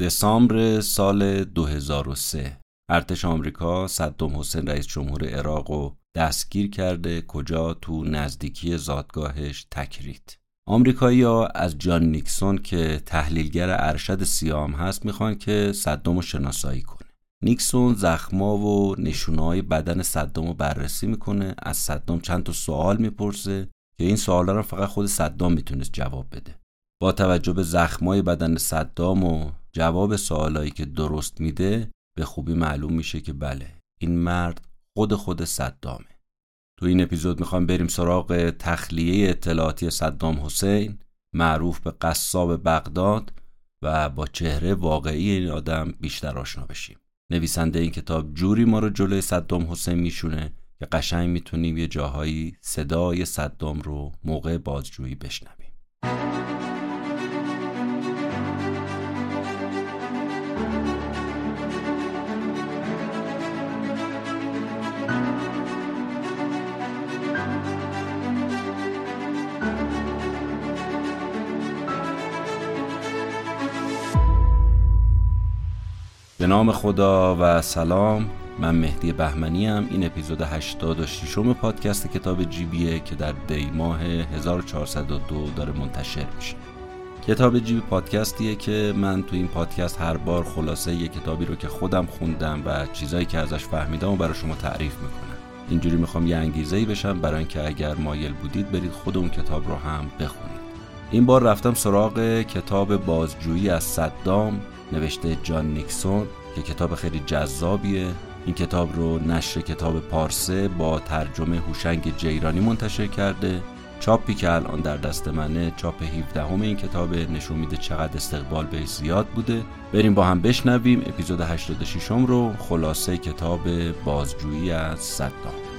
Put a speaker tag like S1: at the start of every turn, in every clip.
S1: دسامبر سال 2003 ارتش آمریکا صدام حسین رئیس جمهور عراق و دستگیر کرده کجا تو نزدیکی زادگاهش تکریت آمریکایی ها از جان نیکسون که تحلیلگر ارشد سیام هست می‌خوان که صدام رو شناسایی کنه. نیکسون زخما و نشونهای بدن صدام رو بررسی می‌کنه از صدام چند تا سوال می‌پرسه که این سوالا رو فقط خود صدام می‌تونست جواب بده. با توجه به زخمای بدن صدام و جواب سوالایی که درست میده به خوبی معلوم میشه که بله این مرد خود خود صدامه. تو این اپیزود می‌خوام بریم سراغ تخلیه اطلاعاتی صدام حسین معروف به قصاب بغداد و با چهره واقعی این آدم بیشتر آشنا بشیم. نویسنده این کتاب جوری ما رو جلوی صدام حسین میشونه که قشنگ می‌تونیم یه جاهایی صدای صدام رو موقع بازجویی بشنویم. به نام خدا و سلام. من مهدی بهمنی ام. این اپیزود 86 م پادکست کتاب جیبیه که در دی ماه 1402 داره منتشر میشه. کتاب جیبی پادکستیه که من تو این پادکست هر بار خلاصه یه کتابی رو که خودم خوندم و چیزایی که ازش فهمیدم و برای شما تعریف می‌کنم. اینجوری می‌خوام یه انگیزه ای بشم برای اینکه اگر مایل بودید برید خود اون کتاب رو هم بخونید. این بار رفتم سراغ کتاب بازجویی از صدام. نوشته جان نیکسون که کتاب خیلی جذابیه. این کتاب رو نشر کتاب پارسه با ترجمه هوشنگ جیرانی منتشر کرده. چاپی که الان در دست منه چاپ 17 همه این کتاب نشون میده چقدر استقبال بهش زیاد بوده. بریم با هم بشنویم اپیزود 86 رو. خلاصه کتاب بازجویی از صدام.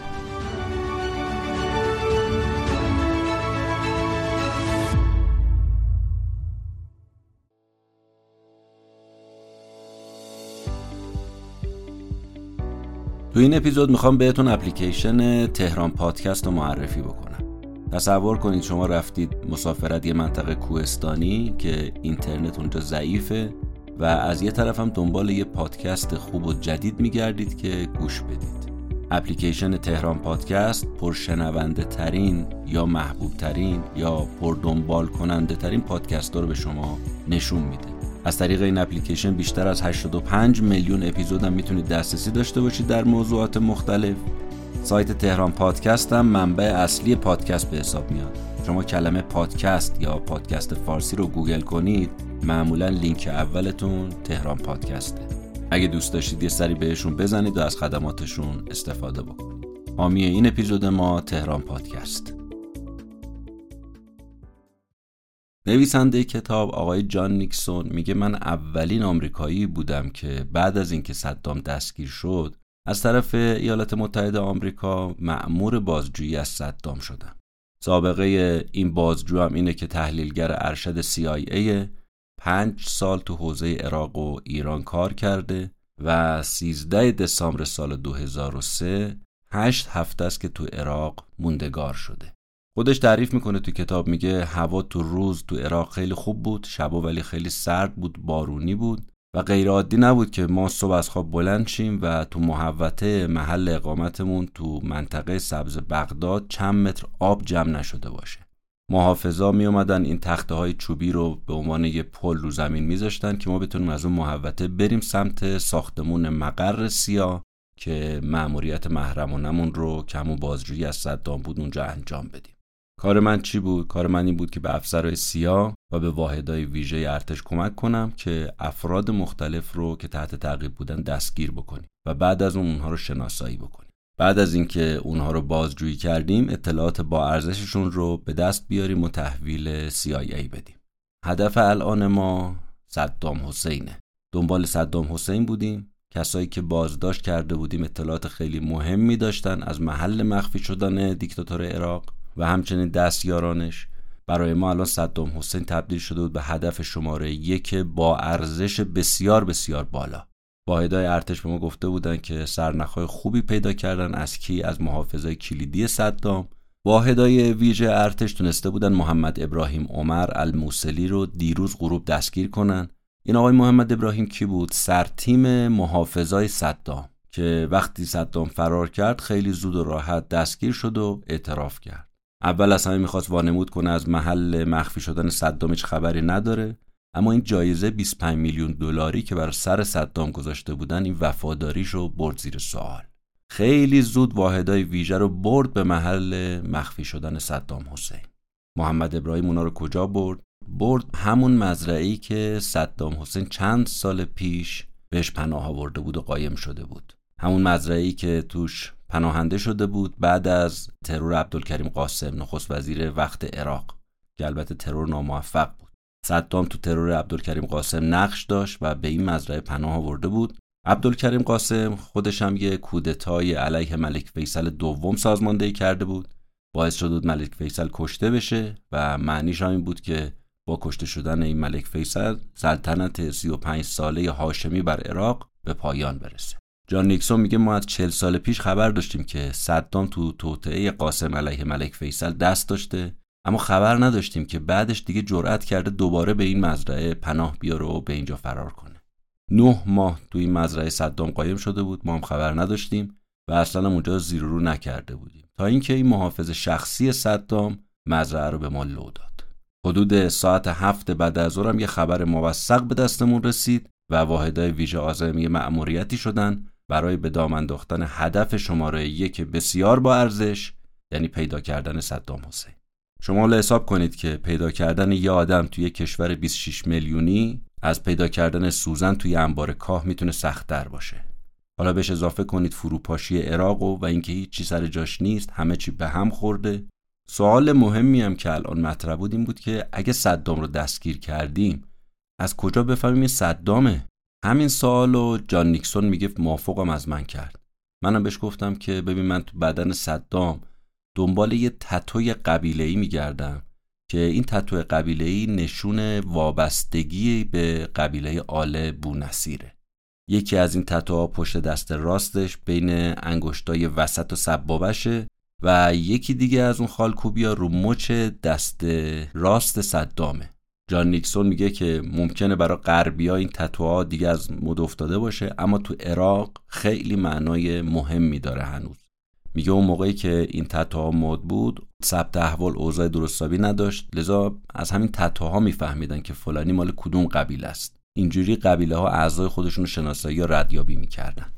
S1: تو این اپیزود می‌خوام بهتون اپلیکیشن تهران پادکست رو معرفی بکنم. تصور کنید شما رفتید مسافرت یه منطقه کوهستانی که اینترنت اونجا ضعیفه و از یه طرف هم دنبال یه پادکست خوب و جدید میگردید که گوش بدید. اپلیکیشن تهران پادکست پرشنونده ترین یا محبوب ترین یا پر دنبال کننده ترین پادکست رو به شما نشون میده. از طریق این اپلیکیشن بیشتر از 85 میلیون اپیزود هم می‌تونید دسترسی داشته باشید در موضوعات مختلف. سایت تهران پادکست هم منبع اصلی پادکست به حساب میاد. شما کلمه پادکست یا پادکست فارسی رو گوگل کنید معمولا لینک اولتون تهران پادکسته. اگه دوست داشتید یه سری بهشون بزنید و از خدماتشون استفاده بکنید. حامی این اپیزود ما تهران پادکست. نویسنده کتاب آقای جان نیکسون میگه من اولین آمریکایی بودم که بعد از اینکه صدام دستگیر شد از طرف ایالات متحده آمریکا مأمور بازجویی از صدام شدم. سابقه این بازجو هم اینه که تحلیلگر ارشد CIA پنج سال تو حوزه عراق و ایران کار کرده و 13 دسامبر سال 2003 هشت هفته است که تو عراق موندگار شده. خودش تعریف می‌کنه تو کتاب میگه هوا تو روز تو عراق خیلی خوب بود شبا ولی خیلی سرد بود بارونی بود و غیر عادی نبود که ما صبح از خواب بلند شیم و تو محوطه محل اقامتمون تو منطقه سبز بغداد چند متر آب جمع نشده باشه. محافظا می اومدن این تخته های چوبی رو به عنوان یه پل رو زمین میذاشتن که ما بتونیم از اون محوطه بریم سمت ساختمون مقر سیاه که مأموریت محرمانمون رو که همون بازجویی از صدام بود اونجا انجام بدیم. کار من چی بود؟ کار من این بود که به افسرهای سیاه و به واحدهای ویژه ارتش کمک کنم که افراد مختلف رو که تحت تعقیب بودن دستگیر بکنیم و بعد از اون اونها رو شناسایی بکنیم. بعد از اینکه اونها رو بازجویی کردیم اطلاعات با ارزششون رو به دست بیاریم و تحویل CIA بدیم. هدف الان ما صدام حسینه. دنبال صدام حسین بودیم. کسایی که بازداشت کرده بودیم اطلاعات خیلی مهمی داشتن. از محل مخفی شدن دیکتاتور عراق. و همچنین دستیارانش. برای ما الان صدام حسین تبدیل شده بود به هدف شماره یک با ارزش بسیار بسیار بالا. واحدهای ارتش به ما گفته بودن که سرنخهای خوبی پیدا کردن از کی؟ از محافظای کلیدی صدام واحدای ویژه ارتش تونسته بودن محمد ابراهیم عمر الموسلی رو دیروز غروب دستگیر کنن. این آقای محمد ابراهیم کی بود؟ سرتیم محافظای صدام که وقتی صدام فرار کرد خیلی زود و راحت دستگیر شد و اعتراف کرد. اول از همه می‌خواست وانمود کنه از محل مخفی شدن صدام هیچ خبری نداره. اما این جایزه 25 میلیون دلاری که بر سر صدام گذاشته بودن این وفاداریش رو برد زیر سوال. خیلی زود واحدای ویژه رو برد به محل مخفی شدن صدام حسین. محمد ابراهیم اونا رو کجا برد؟ برد همون مزرعی که صدام حسین چند سال پیش بهش پناه آورده بود و قایم شده بود. همون مزرعی که توش پناهنده شده بود بعد از ترور عبدالکریم قاسم نخست وزیر وقت عراق که البته ترور ناموفق بود. صدام تو ترور عبدالکریم قاسم نقش داشت و به این مزرعه پناه آورده بود. عبدالکریم قاسم خودش هم یه کودتای علیه ملک فیصل دوم سازماندهی کرده بود. باعث شد ملک فیصل کشته بشه و معنیش هم این بود که با کشته شدن این ملک فیصل سلطنت 35 ساله هاشمی بر عراق به پایان برسه. جان نیکسون میگه ما از 40 سال پیش خبر داشتیم که صدام تو توطعه قاسم علیه ملک فیصل دست داشته. اما خبر نداشتیم که بعدش دیگه جرأت کرده دوباره به این مزرعه پناه بیاره و به اینجا فرار کنه. نه ماه تو این مزرعه صدام قایم شده بود ما هم خبر نداشتیم و اصلا اونجا زیر رو نکرده بودیم. تا اینکه این محافظ شخصی صدام مزرعه رو به ما لو داد. حدود ساعت هفت بعد از ظهرم یه خبر موثق به دستمون رسید و واحدای ویژه آزمی مأموریتی شدن برای به دام انداختن هدف شماره یک بسیار با ارزش یعنی پیدا کردن صدام حسین. شما حساب کنید که پیدا کردن یه آدم توی کشور 26 میلیونی از پیدا کردن سوزن توی انبار کاه می‌تونه سختتر باشه. حالا بهش اضافه کنید فروپاشی عراق و, اینکه هیچ چی سر جاش نیست همه چی به هم خورده. سوال مهمی هم که الان مطرح بود این بود که اگه صدام رو دستگیر کردیم از کجا بفهمیم صدامه؟ همین سوال رو جان نیکسون میگه موافقم از من کرد. منم بهش گفتم که ببین من تو بدن صدام دنبال یه تتوی قبیله‌ای میگردم که این تتو قبیله‌ای نشون وابستگی به قبیله آل بونصیره یکی از این تتوها پشت دست راستش بین انگشتای وسط و سبابشه و یکی دیگه از اون خالکوبیا رو مچ دست راست صدامه. جان نیکسون میگه که ممکنه برای غربیا این تتوها دیگه از مد افتاده باشه اما تو عراق خیلی معنای مهمی داره هنوز. میگه اون موقعی که این تتوها مد بود ثبت احوال اوضاع درستابی نداشت. لذا از همین تتوها میفهمیدن که فلانی مال کدوم قبیله است. اینجوری قبیله ها اعضای خودشون شناسایی یا ردیابی می‌کردن.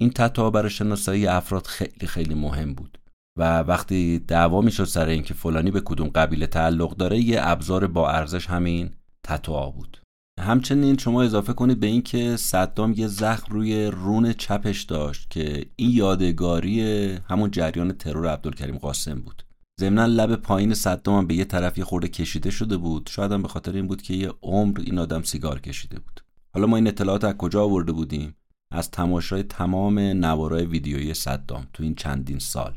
S1: این تتوها برای شناسایی افراد خیلی خیلی مهم بود. و وقتی دعوا می‌شد سر اینکه فلانی به کدوم قبیله تعلق داره یه ابزار با ارزش همین تتوها بود. همچنین شما اضافه کنید به اینکه صدام یه زخم روی رون چپش داشت که این یادگاری همون جریان ترور عبدالکریم قاسم بود. ضمنا لب پایین صدام به یه طرف یه خورده کشیده شده بود. شاید هم به خاطر این بود که یه عمر این آدم سیگار کشیده بود. حالا ما این اطلاعات از کجا آورده بودیم؟ از تماشای تمام نوارای ویدیویی صدام تو این چندین سال.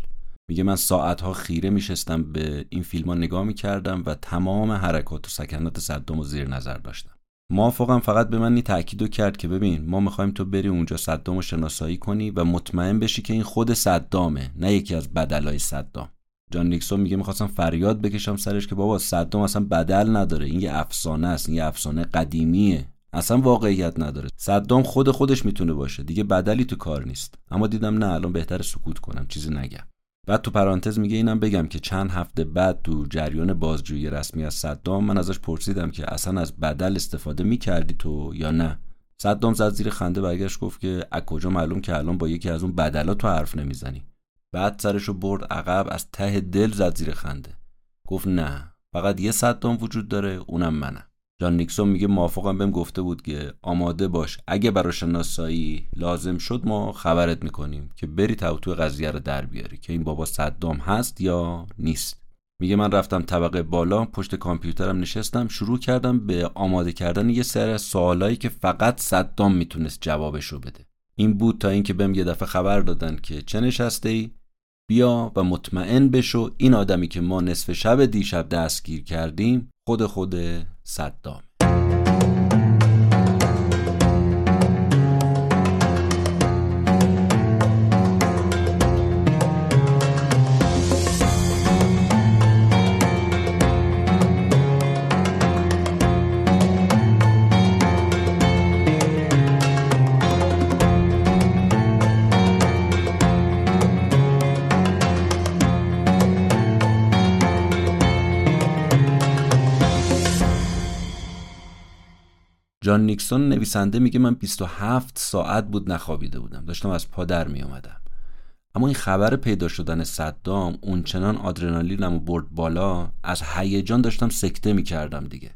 S1: میگه من ساعتها خیره میشستم به این فیلم ها نگاه می‌کردم و تمام حرکات و سکنات صدام رو زیر نظر داشتم. موافقم فقط به من تاکید کرد که ببین ما می‌خوایم تو بری اونجا صدام رو شناسایی کنی و مطمئن بشی که این خود صدامه نه یکی از بدلای صدام. جان نیکسون میگه می‌خواستم فریاد بکشم سرش که بابا صدام اصلا بدل نداره این یه افسانه است این یه افسانه قدیمیه. اصلا واقعیت نداره. صدام خود خودش می‌تونه باشه دیگه بدلی تو کار نیست. اما دیدم نه الان بهتر سکوت کنم چیزی نگم. بعد تو پرانتز میگه اینم بگم که چند هفته بعد تو جریان بازجویی رسمی از صدام من ازش پرسیدم که اصلا از بدل استفاده می‌کردی تو یا نه. صدام زد زیر خنده برگشت گفت که از کجا معلوم که الان با یکی از اون بدلا تو حرف نمی‌زنی. بعد سرشو برد عقب از ته دل زد زیر خنده. گفت نه فقط یه صدام وجود داره اونم منم. جان نیکسون میگه موافقم بهم گفته بود که آماده باش. اگه برای شناسایی لازم شد ما خبرت می‌کنیم که بری توتو قضیه رو در بیاری که این بابا صدام هست یا نیست. میگه من رفتم طبقه بالا پشت کامپیوترم نشستم شروع کردم به آماده کردن یه سر سوالایی که فقط صدام می‌تونست جوابشو بده. این بود تا اینکه بهم یه دفعه خبر دادن که چه نشسته ای بیا و مطمئن بشو این آدمی که ما نصف شب دیشب دستگیر کردیم خود خود صدام. جان نیکسون نویسنده میگه من 27 ساعت بود نخوابیده بودم. داشتم از پا در می اومدم اما این خبر پیدا شدن صدام اونچنان آدرنالینم و برد بالا از هیجان داشتم سکته می‌کردم دیگه.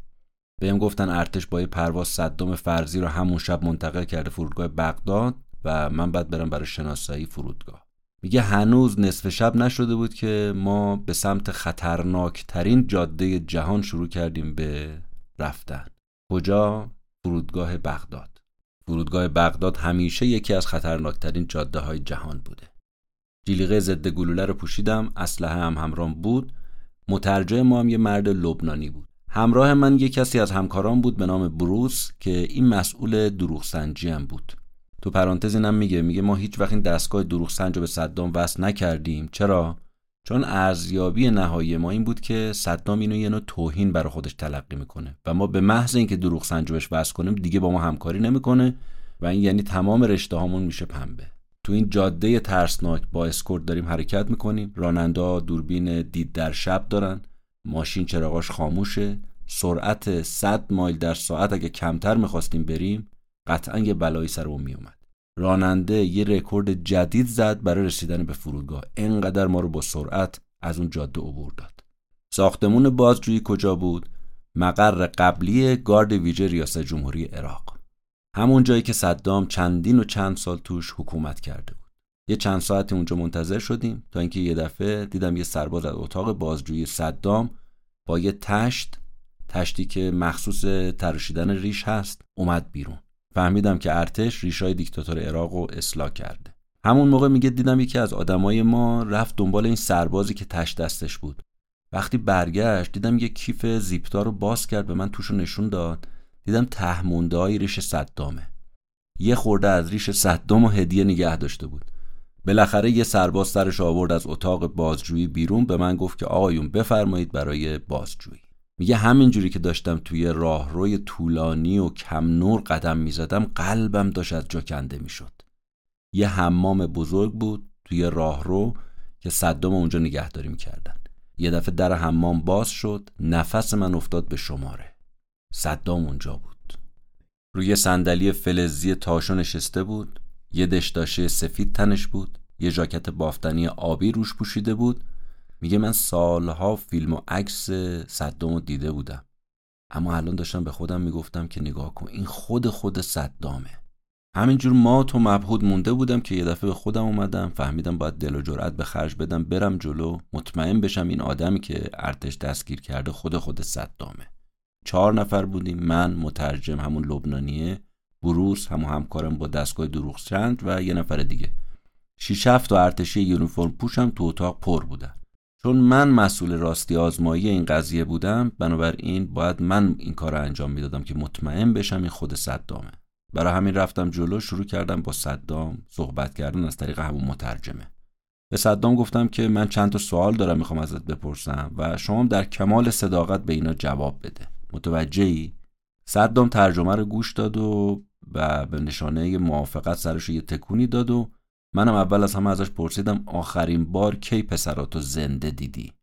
S1: بهم گفتن ارتش با پرواز صدام فرضی رو همون شب منتقل کرده فرودگاه بغداد و من بعد برم برای شناسایی فرودگاه. میگه هنوز نصف شب نشده بود که ما به سمت خطرناکترین جاده جهان شروع کردیم به رفتن. کجا؟ فرودگاه بغداد. فرودگاه بغداد همیشه یکی از خطرناکترین جاده های جهان بوده. جلیقه ضد گلوله رو پوشیدم اسلحه هم همرام بود. مترجم ما هم یه مرد لبنانی بود. همراه من یه کسی از همکاران بود به نام بروس که این مسئول دروغ سنجی هم بود. تو پرانتز اینم میگه میگه ما هیچ وقت این دستگاه دروغ سنج رو به صدام وصل نکردیم. چرا؟ چون ارزیابی نهایی ما این بود که صدام اینو یه نوع توهین برای خودش تلقی می‌کنه. و ما به محض اینکه دروغ سنج بهش وصل کنیم دیگه با ما همکاری نمی‌کنه و این یعنی تمام رشته هامون میشه پنبه. تو این جاده ترسناک با اسکورت داریم حرکت می‌کنیم. راننده دوربین دید در شب دارن. ماشین چراغاش خاموشه. سرعت 100 مایل در ساعت اگه کمتر می‌خواستیم بریم قطعا یه بلایی سرمون میومد راننده یه رکورد جدید زد برای رسیدن به فرودگاه. انقدر ما رو با سرعت از اون جاده عبور داد. ساختمون بازجویی کجا بود؟ مقر قبلی گارد ویژه ریاست جمهوری عراق. همون جایی که صدام چندین و چند سال توش حکومت کرده بود. یه چند ساعتی اونجا منتظر شدیم تا اینکه یه دفعه دیدم یه سرباز از اتاق بازجویی صدام با یه تشت تشتی که مخصوص ترشیدن ریش هست اومد بیرون. فهمیدم که ارتش ریشای دیکتاتور عراق رو اصلاح کرده. همون موقع میگه دیدم یکی از آدمای ما رفت دنبال این سربازی که تشت دستش بود. وقتی برگشت دیدم یه کیف زیپتا رو باز کرد به من توش نشون داد. دیدم تهمونده های ریش صدامه. یه خورده از ریش صدام و هدیه نگه داشته بود. بالاخره یه سرباز سرش آورد از اتاق بازجویی بیرون. به من گفت که آقایون بفرمایید برای بازجویی. میگه همینجوری که داشتم توی راهروی طولانی و کم نور قدم می‌زدم قلبم داشت از جا کنده می‌شد. یه حمام بزرگ بود توی راهرو که صدام اونجا نگهداری می‌کردن. یه دفعه در حمام باز شد نفس من افتاد به شماره. صدام اونجا بود. روی صندلی فلزی تاشو نشسته بود یه دشتاشه سفید تنش بود یه ژاکت بافتنی آبی روش پوشیده بود میگه من سالها فیلم و عکس صدام دیده بودم. اما الان داشتم به خودم می‌گفتم که نگاه کن این خود خود صدامه. همینجور ما تو مبهود مونده بودم که یه دفعه به خودم اومدم فهمیدم باید دل و جرأت به خرج بدم برم جلو مطمئن بشم این آدمی که ارتش دستگیر کرده خود خود صدامه. چهار نفر بودیم من مترجم همون لبنانیه بروس همون همکارم با دستگاه دروغ چند و یه نفر دیگه. شیش هفت و ارتشی یونیفرم پوشم تو اتاق پر بودن. چون من مسئول راستی آزمایی این قضیه بودم بنابراین باید من این کار رو انجام می‌دادم که مطمئن بشم این خود صدامه. برای همین رفتم جلو شروع کردم با صدام صحبت کردن از طریق همون مترجمه. به صدام گفتم که من چند تا سوال دارم می‌خوام ازت بپرسم و شما در کمال صداقت به اینا جواب بده. متوجهی؟ صدام ترجمه رو گوش داد و و به نشانه موافقت سرش یه تکونی داد و منم اول از همه ازش پرسیدم آخرین بار کی پسراتو زنده دیدی؟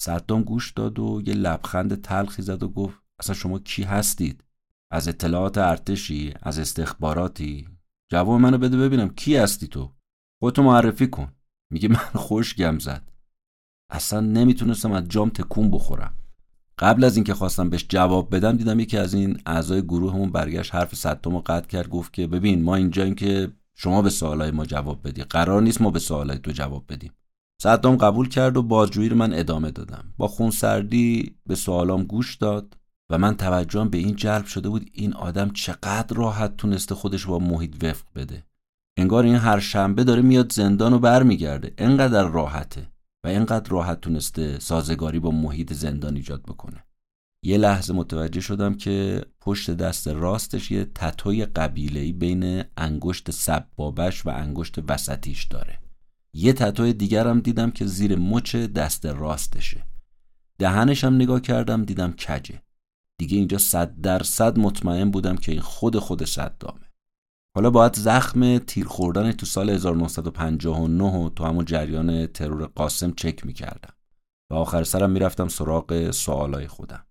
S1: صدام گوش داد و یه لبخند تلخی زد و گفت اصلا شما کی هستید؟ از اطلاعات ارتشی از استخباراتی؟ جواب منو بده ببینم کی هستی تو؟ خودتو معرفی کن. میگه من خوش گم زد. اصلا نمی‌تونستم از جام تکون بخورم. قبل از اینکه خواستم بهش جواب بدم دیدم یکی از این اعضای گروهمون برگشت حرف صدام قطع کرد گفت که ببین ما اینجاییم که شما به سوالای ما جواب بدی. قرار نیست ما به سوالای تو جواب بدیم. صدام قبول کرد و بازجویی رو من ادامه دادم. با خونسردی به سوالام گوش داد و من توجهم به این جلب شده بود این آدم چقدر راحت تونسته خودش با محیط وفق بده. انگار این هر شنبه داره میاد زندان و برمیگرده. انقدر راحته و اینقدر راحت تونسته سازگاری با محیط زندان ایجاد بکنه. یه لحظه متوجه شدم که پشت دست راستش یه تتوی قبیلهی بین انگشت سبابش و انگشت وسطیش داره. یه تتوی دیگرم دیدم که زیر مچ دست راستشه. دهنش هم نگاه کردم دیدم کجه. دیگه اینجا صد درصد مطمئن بودم که این خود خود صدامه. حالا باید زخم تیر خوردن تو سال 1959 تو همون جریان ترور قاسم چک می‌کردم. و آخر سرم می‌رفتم سراغ سوالای خودم.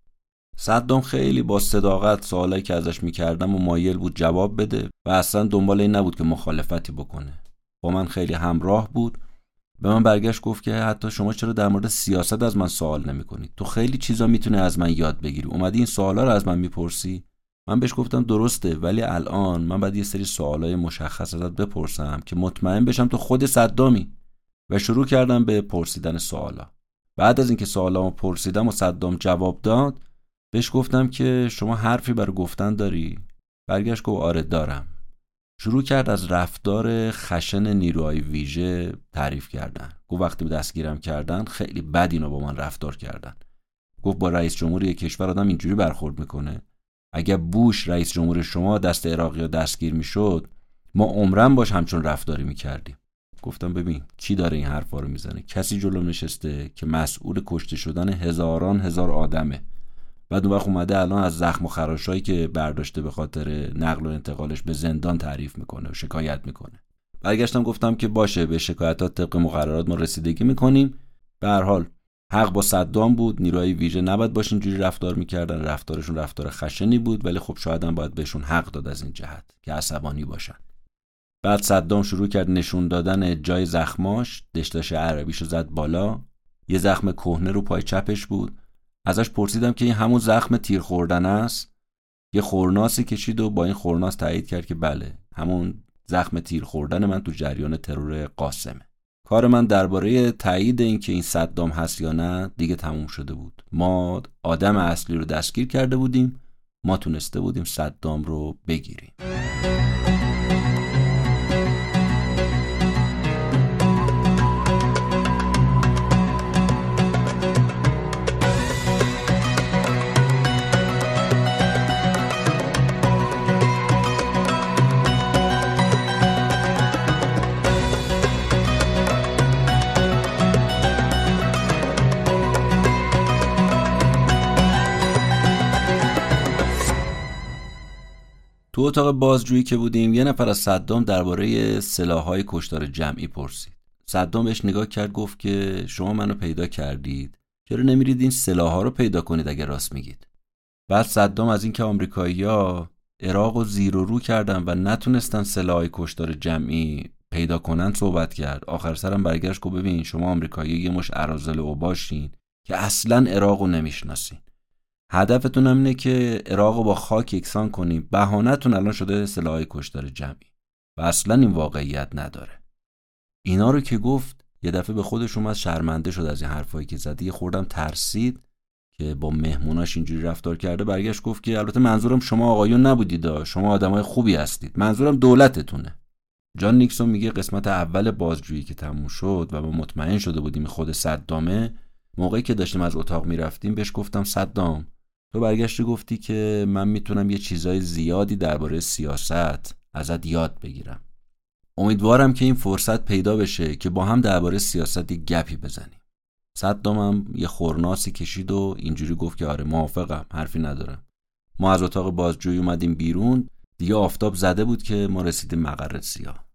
S1: صدام خیلی با صداقت سوالایی که ازش می‌کردم و مایل بود جواب بده و اصلا دنبال این نبود که مخالفتی بکنه. با من خیلی همراه بود. به من برگشت گفت که حتی شما چرا در مورد سیاست از من سوال نمی کنید تو خیلی چیزا می‌تونه از من یاد بگیری. اومدی این سوالا رو از من می‌پرسی؟ من بهش گفتم درسته ولی الان من باید یه سری سوالای مشخص ازت بپرسم که مطمئن بشم تو خود صدامی. و شروع کردم به پرسیدن سوالا. بعد از اینکه سوالامو پرسیدم و صدام جواب داد بهش گفتم که شما حرفی برای گفتن داری؟ برگشت گفت آره دارم. شروع کرد از رفتار خشن نیروهای ویژه تعریف کردن. گفت وقتی دستگیرم کردن خیلی بد اینا با من رفتار کردن. گفت با رئیس جمهوری کشور آدم اینجوری برخورد می‌کنه. اگر بوش رئیس جمهور شما دست عراقی دستگیر می‌شد ما عمرن باش همچون رفتاری می‌کردیم. گفتم ببین کی داره این حرفا رو می‌زنه؟ کسی جلو نشسته که مسئول کشته شدن هزاران هزار آدمه. بعد اون وقت اومده الان از زخم و خراشایی که برداشته به خاطر نقل و انتقالش به زندان تعریف می‌کنه و شکایت می‌کنه. برگشتم گفتم که باشه به شکایتات طبق مقررات ما رسیدگی می‌کنیم. به هر حال حق با صدام بود نیروهای ویژه نباید باش اینجوری رفتار می‌کردن. رفتارشون رفتار خشنی بود ولی خب شاید هم باید بهشون حق داد از این جهت که عصبانی باشن. بعد صدام شروع کرد نشون دادن جای زخماش. دشتاش عربیشو زد بالا. یه زخم کهنه رو پای چپش بود. ازش پرسیدم که این همون زخم تیر خوردن است؟ یه خورناسی کشید و با این خورناس تایید کرد که بله همون زخم تیر خوردن من تو جریان ترور قاسمه. کار من درباره تایید اینکه این صدام هست یا نه دیگه تموم شده بود. ما آدم اصلی رو دستگیر کرده بودیم ما تونسته بودیم صدام رو بگیریم. تو اتاق بازجویی که بودیم یه نفر از صدام درباره سلاحهای کشتار جمعی پرسید. صدام بهش نگاه کرد گفت که شما منو پیدا کردید. چرا نمیرید این سلاحها رو پیدا کنید اگر راست میگید؟ بعد صدام از اینکه آمریکایی‌ها عراق و زیر و رو کردن و نتونستن سلاحهای کشتار جمعی پیدا کنن صحبت کرد. آخر سرم برگشت گفت ببین شما آمریکایی یه مش ارازل او باشین که اصلا عراق رو نمی‌شناسین. هدفتون هم اینه که عراق رو با خاک یکسان کنیم بهانهتون الان شده سلاح کشتار جمعی و اصلا این واقعیت نداره. اینا رو که گفت یه دفعه به خودش اومد شرمنده شد از این حرفایی که زدی خوردم ترسید که با مهموناش اینجوری رفتار کرده. برگشت گفت که البته منظورم شما آقایون نبودید شما آدمای خوبی هستید. منظورم دولتتونه. جان نیکسون میگه قسمت اول بازجویی که تموم شد و ما مطمئن شده بودیم خود صدامه موقعی که داشتیم از اتاق می‌رفتیم بهش گفتم صدام. تو برگشتی گفتی که من می‌تونم یه چیزای زیادی درباره سیاست ازت یاد بگیرم. امیدوارم که این فرصت پیدا بشه که با هم درباره سیاست یه گپی بزنیم. صدامم یه خورناسی کشید و اینجوری گفت که آره موافقم حرفی ندارم. ما از اتاق بازجویی اومدیم بیرون دیگه آفتاب زده بود که ما رسیدیم مقر سیاه.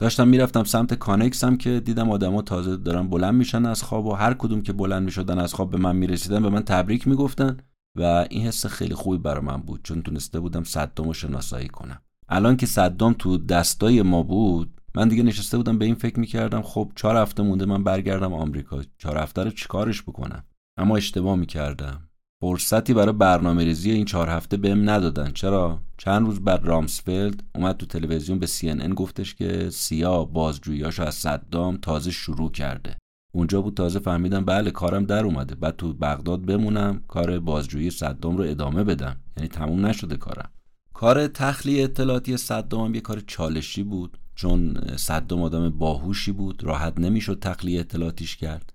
S1: داشتم می‌رفتم سمت کانکسم که دیدم آدما تازه دارن بلند میشن از خواب و هر کدوم که بلند می‌شدن از خواب به من می‌رسیدن به من تبریک می‌گفتن. و این حس خیلی خوبی برای من بود چون تونسته بودم صدام رو شناسایی کنم. الان که صدام تو دستای ما بود من دیگه نشسته بودم به این فکر می‌کردم خب چهار هفته مونده من برگردم آمریکا چهار هفته رو چیکارش بکنم؟ اما اشتباه می‌کردم. فرصتی برای برنامه ریزی این چهار هفته بهم ندادن. چرا؟ چند روز بعد رامسفلد اومد تو تلویزیون به CNN گفتش که سیا بازجوییاشو از صدام تازه شروع کرده. اونجا بود تازه فهمیدم بله کارم در اومده. بعد تو بغداد بمونم کار بازجویی صدام رو ادامه بدم. یعنی تموم نشده کارم. کار تخلیه اطلاعاتی صدام هم یه کار چالشی بود چون صدام آدم باهوشی بود راحت نمی‌شد تخلیه اطلاعاتیش کرد.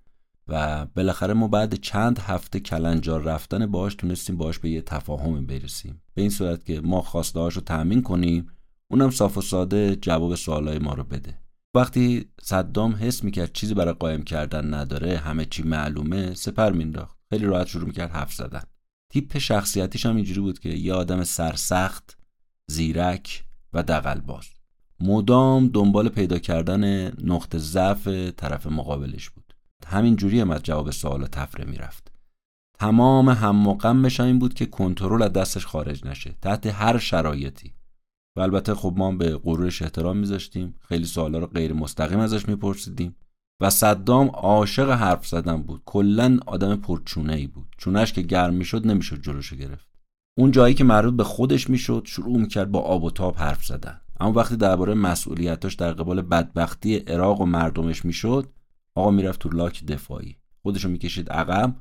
S1: و بالاخره ما بعد چند هفته کلنجار رفتن باش تونستیم باش به یه تفاهم برسیم. به این صورت که ما خواسته رو تأمین کنیم اونم صاف و ساده جواب سوالای ما رو بده. وقتی صدام حس می‌کرد چیزی برای قایم کردن نداره همه چی معلومه سپر مینداخت خیلی راحت شروع می‌کرد حرف زدن. تیپ شخصیتیش هم اینجوری بود که یه آدم سرسخت زیرک و دقلباز مدام دنبال پیدا کردن نقطه ضعف طرف مقابلش بود. همین جوری هم از جواب سوال تفره می‌رفت. تمام هم و غمش این بود که کنترل از دستش خارج نشه. تحت هر شرایطی. و البته خب ما به غرورش احترام میذاشتیم. خیلی سوالا رو غیر مستقیم ازش میپرسیدیم. و صدام عاشق حرف زدن بود. کلا آدم پرچونه ای بود. چونش که گرم می‌شد نمی‌شد جلوشو گرفت. اون جایی که مربوط به خودش می‌شد شروع می‌کرد با آب و تاب حرف زدن. اما وقتی درباره مسئولیتاش در قبال بدبختی عراق و مردمش می‌شد آقا می‌رفت تو لاک دفاعی. خودشو می‌کشید عقب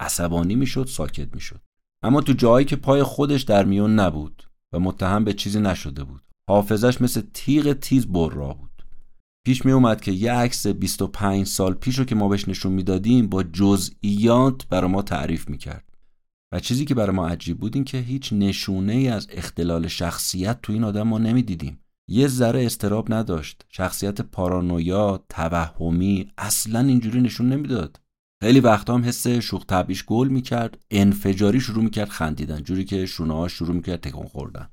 S1: عصبانی می‌شد ساکت می‌شد. اما تو جایی که پای خودش در میون نبود و متهم به چیزی نشده بود. حافظش مثل تیغ تیز برا بود. پیش می اومد که یه عکس 25 سال پیش رو که ما بهش نشون می‌دادیم با جزئیات برای ما تعریف می‌کرد. و چیزی که برای ما عجیب بود این که هیچ نشونه ای از اختلال شخصیت تو این آدم ما نمی‌دیدیم. یه ذره استراب نداشت. شخصیت پارانویا توهمی اصلا اینجوری نشون نمی‌داد. خیلی وقتا هم حس شوخ طبعیش گل می‌کرد. انفجاری شروع می‌کرد خندیدن جوری که شونه شروع می‌کرد تکون خوردن.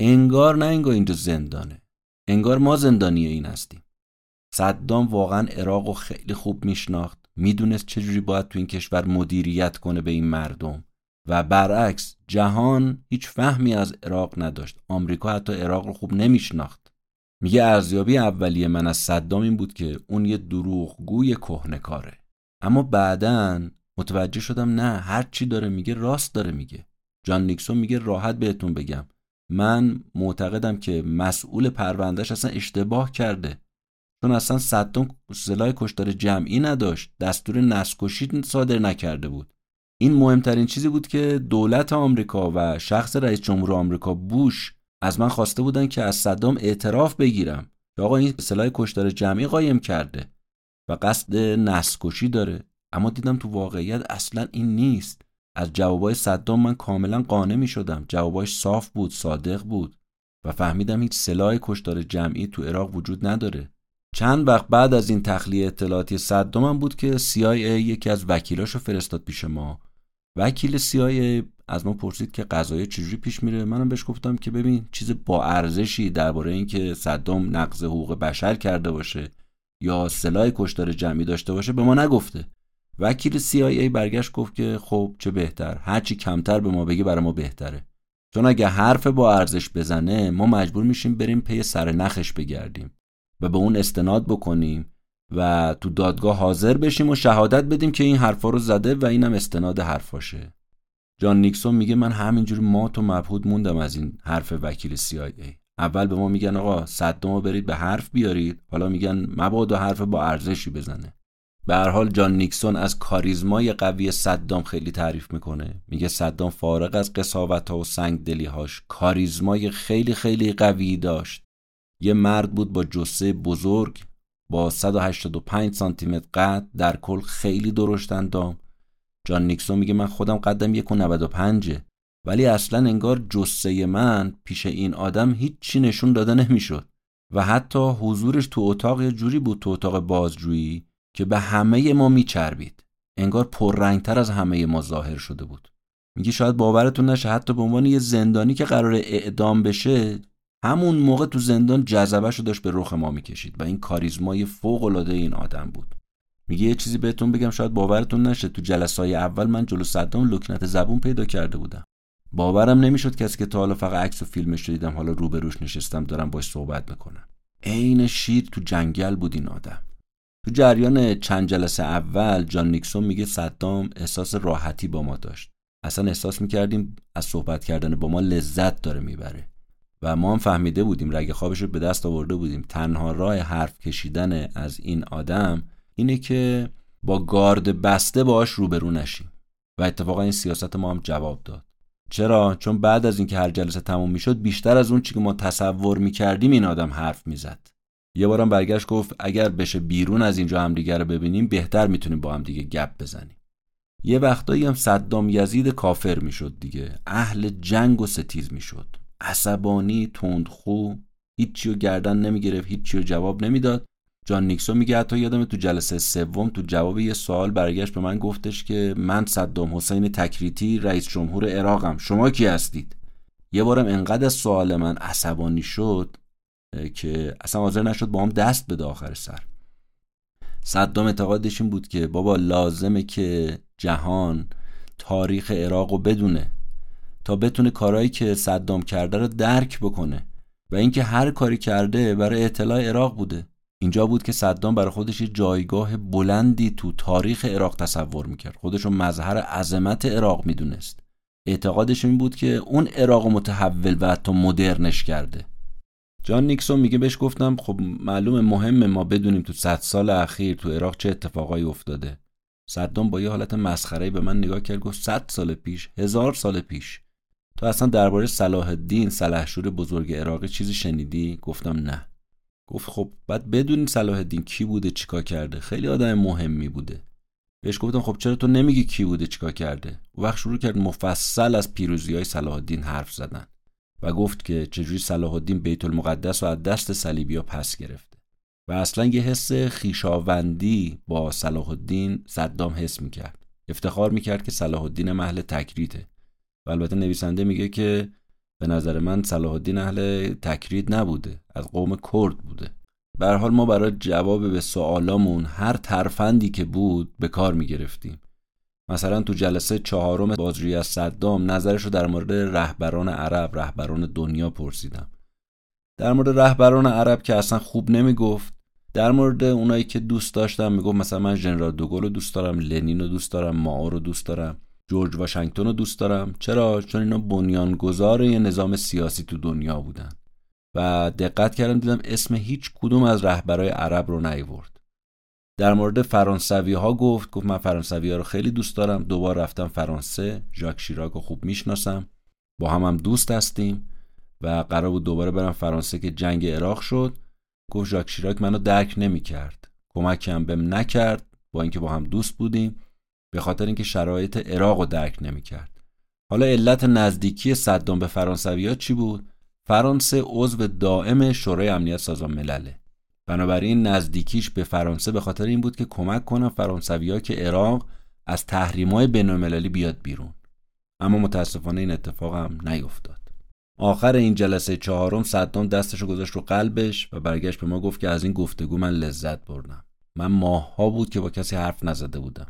S1: انگار نه انگار اینجا زندانه. انگار ما زندانی این هستیم. صدام واقعا عراق رو خیلی خوب میشناخت. می‌دونست چجوری باید تو این کشور مدیریت کنه به این مردم. و برعکس جهان هیچ فهمی از عراق نداشت. آمریکا حتی عراق رو خوب نمیشناخت. میگه ارزیابی اولیه من از صدام این بود که اون یه دروغگوی کهنکاره اما بعدا متوجه شدم نه هر چی داره میگه راست داره میگه. جان نیکسون میگه راحت بهتون بگم. من معتقدم که مسئول پروندهش اصلا اشتباه کرده. چون اصلا صدام سلاح کشتار جمعی نداشت. دستور نسکشی صادر نکرده بود. این مهمترین چیزی بود که دولت آمریکا و شخص رئیس جمهور آمریکا بوش از من خواسته بودن که از صدام اعتراف بگیرم. که آقا این سلاح کشتار جمعی قایم کرده. قصد نسکشی داره. اما دیدم تو واقعیت اصلا این نیست. از جوابای صدام من کاملا قانع می شدم. جواباش صاف بود صادق بود و فهمیدم هیچ سلاح کشتار جمعی تو عراق وجود نداره. چند وقت بعد از این تخلیه اطلاعاتی صدام بود که CIA یکی از وکیلاشو فرستاد پیش ما. وکیل CIA از ما پرسید که قضایه چجوری پیش میره. منم بهش گفتم که ببین چیز با ارزشی درباره اینکه صدام نقض حقوق بشر کرده باشه. یا سلاح کشتار جمعی داشته باشه به ما نگفته. وکیل CIA برگشت گفت که خب چه بهتر هرچی کمتر به ما بگی برای ما بهتره. چون اگه حرف با ارزش بزنه ما مجبور میشیم بریم پی سر نخش بگردیم و به اون استناد بکنیم و تو دادگاه حاضر بشیم و شهادت بدیم که این حرفا رو زده و اینم استناد حرفاشه. جان نیکسون میگه من همینجوری مات و مبهود موندم از این حرف وکیل CIA اول به ما میگن آقا صدامو برید به حرف بیارید. حالا میگن مبادا حرف با ارزشی بزنه. به هر حال جان نیکسون از کاریزمای قوی صدام خیلی تعریف می‌کنه. میگه صدام فارغ از قصاوت ها و سنگ دلیهاش کاریزمای خیلی خیلی قوی داشت. یه مرد بود با جسه بزرگ با 185 سانتی متر قد در کل خیلی درشت اندام. جان نیکسون میگه من خودم قدم 1.95 ولی اصلا انگار جسه من پیش این آدم هیچی نشون داده نمی‌شد. و حتی حضورش تو اتاق یه جوری بود تو اتاق بازجویی که به همه ما میچربید. انگار پررنگتر از همه ما ظاهر شده بود. میگه شاید باورتون نشه حتی به عنوان یه زندانی که قرار اعدام بشه همون موقع تو زندان جذبه رو داشت به رخ ما می‌کشید و این کاریزمای فوق العاده این آدم بود. میگه یه چیزی بهتون بگم شاید باورتون نشه تو جلسای اول من جلو صدام لکنت زبون پیدا کرده بودم. باورم نمی‌شد کسی که تا حالا فقط عکس و فیلمش دیدم حالا روبروش نشستم دارم باش صحبت می‌کنم. عین شیر تو جنگل بود این آدم. تو جریان چند جلسه اول جان نیکسون میگه صدام احساس راحتی با ما داشت. اصلا احساس می‌کردیم از صحبت کردن با ما لذت داره می‌بره. و ما هم فهمیده بودیم رگ خوابش رو به دست آورده بودیم. تنها راه حرف کشیدن از این آدم اینه که با گارد بسته باش روبرو نشیم. و اتفاقا این سیاست ما هم جواب داد. چرا؟ چون بعد از اینکه هر جلسه تموم می‌شد بیشتر از اون چی که ما تصور می‌کردیم این آدم حرف می‌زد. یه بارم برگشت گفت اگر بشه بیرون از اینجا همدیگه رو ببینیم بهتر می‌تونیم با هم دیگه گپ بزنیم. یه وقتایی هم صدام یزید کافر می‌شد دیگه. اهل جنگ و ستیز می‌شد. عصبانی تندخو هیچی گردن نمی‌گرفت هیچی جواب نمی‌داد. جان نیکسون میگه حتی یادم تو جلسه سوم تو جواب یه سوال برگشت به من گفتش که من صدام حسین تکریتی رئیس جمهور عراقم. شما کی هستید؟ یه بارم انقدر از سوال من عصبانی شد که اصلا حاضر نشد با هم دست بده آخر سر. صدام اعتقادش این بود که بابا لازمه که جهان تاریخ عراق رو بدونه تا بتونه کارهایی که صدام کرده رو درک بکنه و اینکه هر کاری کرده برای اطلاع عراق بوده. اینجا بود که صدام برای خودش یه جایگاه بلندی تو تاریخ عراق تصور می‌کرد. خودش رو مظهر عظمت عراق می‌دونست. اعتقادش این بود که اون عراق متحول و حتی مدرنش کرده. جان نیکسون میگه بهش گفتم خب معلومه مهمه ما بدونیم تو صد سال اخیر تو عراق چه اتفاقایی افتاده. صدام با یه حالت مسخره به من نگاه کرد گفت صد سال پیش هزار سال پیش. تو اصلا درباره صلاح الدین سلحشور بزرگ عراقی چیزی شنیدی؟ گفتم نه. گفت خب بعد بدونیم صلاح الدین کی بوده چیکار کرده. خیلی آدم مهمی بوده. بهش گفتم خب چرا تو نمیگی کی بوده چیکار کرده؟ وقت شروع کرد مفصل از پیروزی های صلاح الدین حرف زدن و گفت که چجوری صلاح الدین بیت المقدس رو از دست صلیبیا پس گرفته و اصلا یه حس خیشاوندی با صلاح الدین صدام حس می‌کرد. افتخار می‌کرد که صلاح الدین محل تکریته. و البته نویسنده میگه که به نظر من صلاح الدین اهل تکرید نبوده از قوم کرد بوده. به حال ما برای جواب به سوالامون هر ترفندی که بود به کار می‌گرفتیم. مثلا تو جلسه چهارم بازجویی از صدام نظرش رو در مورد رهبران عرب رهبران دنیا پرسیدم. در مورد رهبران عرب که اصلا خوب نمی‌گفت در مورد اونایی که دوست داشتم می‌گفت مثلا من ژنرال دوگل رو دوست دارم لنین رو دوست دارم ماو رو دوست دارم. جورج واشنگتن رو دوست دارم. چرا؟ چون اینا بنیانگذار یه نظام سیاسی تو دنیا بودن. و دقت کردم دیدم اسم هیچ کدوم از رهبرای عرب رو نیورد. در مورد فرانسوی ها گفت گفت من فرانسوی ها رو خیلی دوست دارم. دوبار رفتم فرانسه. ژاک شیراک رو خوب می‌شناسم. با هم هم دوست هستیم. و قرار بود دوباره برم فرانسه که جنگ عراق شد. گفت ژاک شیراک منو درک نمی‌کرد. کمکم بهم نکرد. با اینکه با هم دوست بودیم. به خاطر اینکه شرایط عراق رو درک نمی‌کرد. حالا علت نزدیکی صدام به فرانسوی چی بود؟ فرانسه عضو دائم شورای امنیت سازمان ملله بنابراین نزدیکیش به فرانسه به خاطر این بود که کمک کنن فرانسویا که عراق از تحریمای بینالمللی بیاد بیرون. اما متاسفانه این اتفاق هم نیفتاد. آخر این جلسه چهارم صدام دستشو گذاشت رو قلبش و برگشت به ما گفت که از این گفتگو من لذت بردم. من ماهها بود که با کسی حرف نزده بودم.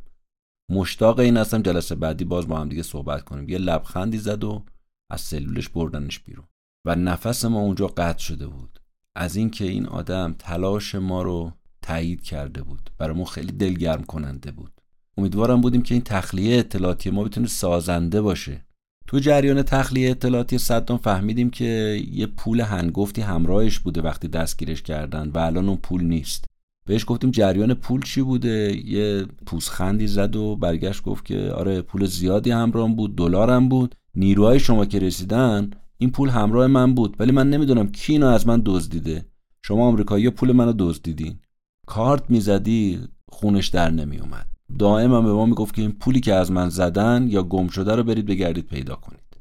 S1: مشتاق این هستم جلسه بعدی باز با هم دیگه صحبت کنیم. یه لبخندی زد و از سلولش بردنش بیرون. و نفس ما اونجا قطع شده بود. از اینکه این آدم تلاش ما رو تایید کرده بود. برای ما خیلی دلگرم کننده بود. امیدوارم بودیم که این تخلیه اطلاعاتی ما بتونه سازنده باشه. تو جریان تخلیه اطلاعاتی صدام فهمیدیم که یه پول هنگفتی همراهش بوده وقتی دستگیرش کردن و الان اون پول نیست. بهش گفتیم جریان پول چی بوده؟ یه پوزخندی زد و برگشت گفت که آره پول زیادی همراه بود دلارم بود. نیروهای شما که رسیدن این پول همراه من بود. ولی من نمی‌دونم کی اینو از من دزدیده. شما آمریکایی پول منو دزدیدین. کارت می‌زدی خونش در نمیومد دائما به ما می‌گفت که این پولی که از من زدن یا گم شده رو برید بگردید پیدا کنید.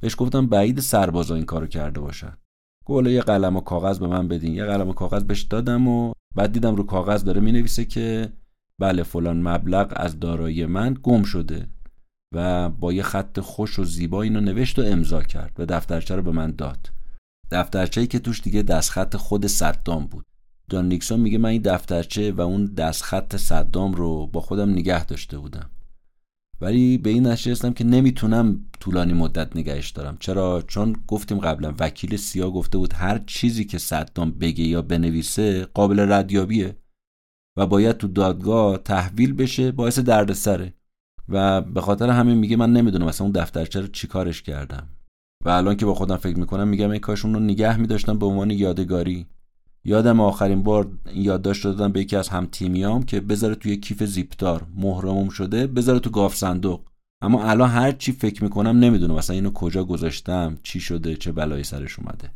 S1: بهش گفتم بعید سربازا این کارو کرده باشن. گفت یه قلم و کاغذ به من بدین. یه قلم و کاغذ بهش دادم و بعد دیدم رو کاغذ داره می‌نویسه که بله فلان مبلغ از دارایی من گم شده و با یه خط خوش و زیبا اینو نوشت و امضا کرد و دفترچه رو به من داد. دفترچه‌ای که توش دیگه دستخط خود صدام بود. جان نیکسون میگه من این دفترچه و اون دستخط صدام رو با خودم نگه داشته بودم. ولی به این نتیجه که نمی‌تونم طولانی مدت نگهش دارم. چرا؟ چون گفتیم قبلا وکیل سیا گفته بود هر چیزی که صدام بگه یا بنویسه قابل ردیابیه و باید تو دادگاه تحویل بشه باعث دردسره. و به خاطر همین میگه من نمی‌دونم اصلا اون دفترچه رو چیکارش کردم. و الان که با خودم فکر می‌کنم میگم این کاش اون رو نگه میداشتم به عنوان یادگاری. یادم آخرین بار یادداشت دادم به یکی از هم تیمیام که بذاره توی کیف زیپدار. مهرموم شده بذاره تو گاف صندوق. اما الان هر چی فکر می‌کنم نمی‌دونم اصلا اینو کجا گذاشتم چی شده چه بلایی سرش اومده.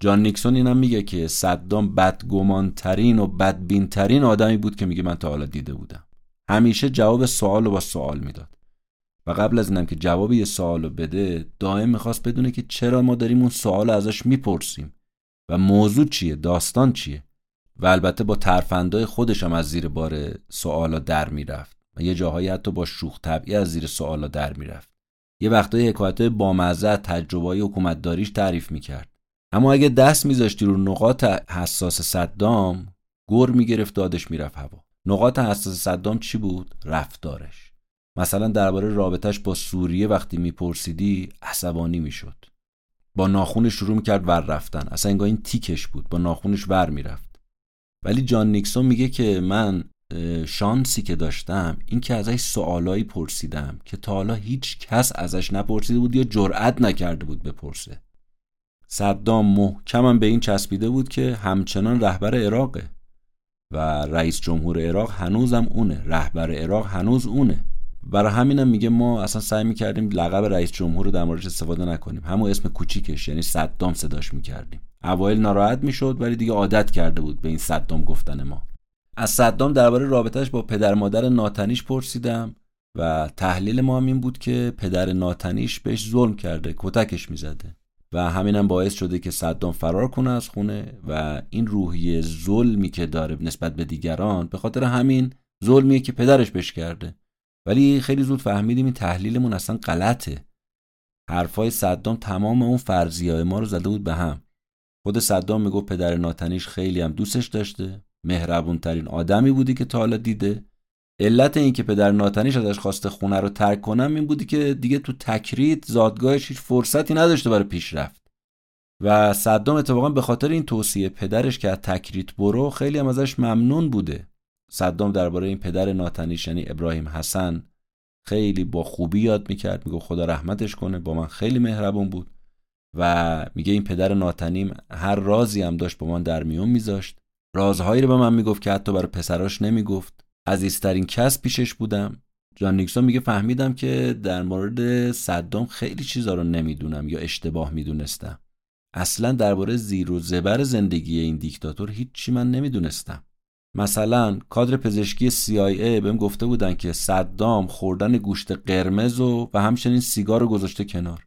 S1: جان نیکسون اینم میگه که صدام بدگمانترین و بدبینترین آدمی بود که میگه من تا حالا دیده بودم. همیشه جواب سوال رو با سوال می‌داد. و قبل از اینم که جواب یه سوال بده دائم می‌خواست بدونه که چرا ما داریم اون سوال ازش می‌پرسیم. و موضوع چیه؟ داستان چیه؟ و البته با ترفندای خودش هم از زیر بار سوالا در می‌رفت و یه جاهایی حتی با شوخ طبعی از زیر سوالا در می‌رفت. یه وقتای حکایت بامزه تجربه حکومتداریش تعریف می‌کرد. اما اگه دست میذاشتی رو نقاط حساس صدام گر می‌گرفت دادش می‌رفت هوا. نقاط حساس صدام چی بود؟ رفتارش. مثلا درباره رابطش با سوریه وقتی میپرسیدی عصبانی می‌شد. با ناخونش شروع می‌کرد ور رفتن. اصلا انگار این تیکش بود. با ناخونش ور می‌رفت. ولی جان نیکسون میگه که من شانسی که داشتم این که ازش سوالایی پرسیدم که تا حالا هیچ کس ازش نپرسیده بود یا جرأت نکرده بود بپرسه. صدام محکمم به این چسبیده بود که همچنان رهبر عراقه. و رئیس جمهور عراق هنوزم اونه. رهبر عراق هنوز اونه. برای همینم میگه ما اصلا سعی می‌کردیم لقب رئیس جمهور رو در موردش استفاده نکنیم. همون اسم کوچیکش یعنی صدام صداش می‌کردیم. اوایل ناراحت می‌شد ولی دیگه عادت کرده بود به این صدام گفتن ما. از صدام درباره رابطهش با پدر مادر ناتنیش پرسیدم و تحلیل ما هم این بود که پدر ناتنیش بهش ظلم کرده کتکش می‌زده. و همینم باعث شده که صدام فرار کنه از خونه و این روحیه ظلمی که داره نسبت به دیگران به خاطر همین ظلمیه که پدرش بهش کرده. ولی خیلی زود فهمیدیم این تحلیلمون اصلا غلطه. حرفای صدام تمام اون فرضیه ما رو زده بود به هم. خود صدام می‌گفت پدر ناتنیش خیلی هم دوستش داشته مهربون ترین آدمی بودی که تا حالا دیده. علت این که پدر ناتنیش ازش خواسته خونه رو ترک کنم این بودی که دیگه تو تکرید زادگاهش هیچ فرصتی نداشته برای پیشرفت. و صدام اتفاقا به خاطر این توصیه پدرش که از تکریت برو خیلی هم ازش ممنون بوده. صدام درباره این پدر ناتنیش یعنی ابراهیم حسن خیلی با خوبی یاد می‌کرد. میگه خدا رحمتش کنه با من خیلی مهربون بود و میگه این پدر ناتنیم هر رازی هم داشت با من در میون میذاشت. رازهایی رو به من می‌گفت که حتی برای پسراش نمی‌گفت. عزیزترین کس پیشش بودم. جان نیکسون میگه فهمیدم که در مورد صدام خیلی چیزا رو نمی‌دونم یا اشتباه می‌دونستم. اصلا درباره زیر و زبر زندگی این دیکتاتور هیچی من نمی‌دونستم. مثلا کادر پزشکی CIA بهم گفته بودن که صدام خوردن گوشت قرمز و و همچنین سیگار رو گذاشته کنار.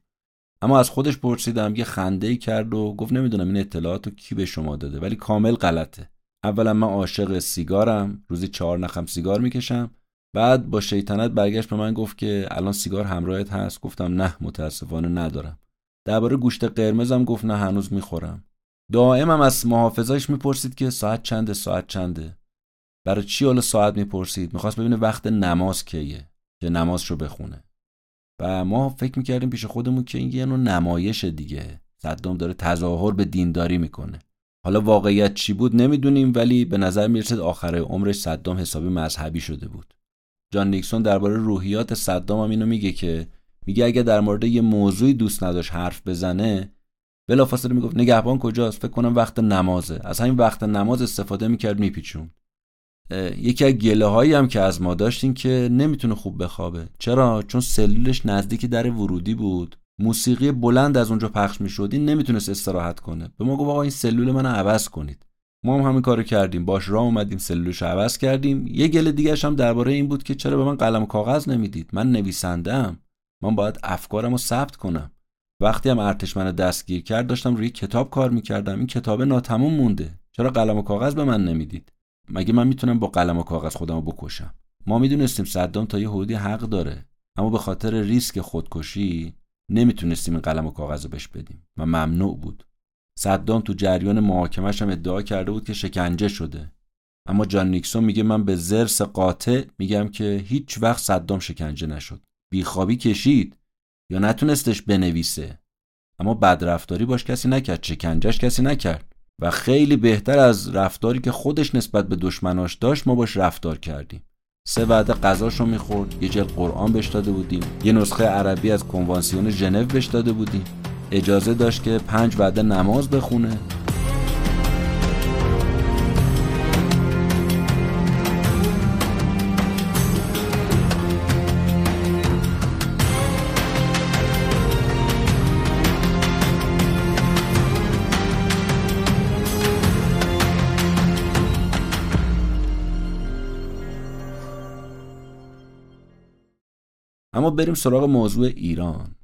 S1: اما از خودش پرسیدم یه خنده کرد و گفت نمی‌دونم این اطلاعات رو کی به شما داده ولی کامل غلطه. اولا من عاشق سیگارم روزی چهار نخم سیگار می‌کشم. بعد با شیطنت برگشت به من گفت که الان سیگار همراهت هست. گفتم نه متاسفانه ندارم. درباره گوشت قرمزم گفت نه هنوز می‌خورم. دائمم از محافظاش می‌پرسید که ساعت چنده ساعت چنده؟ برای چی حالا ساعت می‌پرسید؟ می‌خواست ببینه وقت نماز کیه که نماز رو بخونه. و ما فکر می‌کردیم پیش خودمون که این یه نوع نمایش دیگه. صدام داره تظاهر به دینداری می‌کنه. حالا واقعیت چی بود نمی‌دونیم ولی به نظر می‌رسد آخر عمرش صدام حسابی مذهبی شده بود. جان نیکسون درباره روحیات صدام هم اینو میگه که میگه اگه در مورد یه موضوعی دوست نداشت حرف بزنه بلافاصله می‌گفت نگهبان کجاست؟ فکر کنم وقت نمازه. از همین وقت نماز استفاده می‌کرد میپیچون یکی از گله هایی هم که از ما داشتیم که نمی‌تونه خوب بخوابه. چرا؟ چون سلولش نزدیک در ورودی بود. موسیقی بلند از اونجا پخش می‌شد این نمی‌تونست استراحت کنه. به ما گفت آقا این سلول من عوض کنید. ما هم همین کارو کردیم. باش راه اومدیم سلولش عوض کردیم. یه گله دیگه هم درباره این بود که چرا به من قلم و کاغذ نمی‌دید؟ من نویسنده من باید افکارم رو ثبت کنم. وقتی هم ارتش منو دستگیر کرد داشتم روی کتاب کار می‌کردم. این کتاب ناتموم مونده. چرا قلم و کاغذ به من نمی‌دید؟ مگه من می‌تونم با قلم و کاغذ خودمو بکشم؟ ما می‌دونستیم صدام تا یه حدودی حق داره اما به خاطر ریسک خودکشی نمی‌تونستیم این قلم و کاغذ رو بهش بدیم و ممنوع بود. صدام تو جریان محاکمش هم ادعا کرده بود که شکنجه شده. اما جان نیکسون میگه من به زرس قاطع میگم که هیچ وقت صدام شکنجه نشد. بیخوابی کشید یا نتونستش بنویسه. اما بدرفتاری باش کسی نکرد شکنجهش کسی نکرد. و خیلی بهتر از رفتاری که خودش نسبت به دشمناش داشت ما باش رفتار کردیم. سه وعده غذاشو می‌خورد یه جلد قرآن بهش داده بودیم یه نسخه عربی از کنوانسیون ژنو بهش داده بودیم. اجازه داشت که پنج وعده نماز بخونه. بریم سراغ موضوع ایران.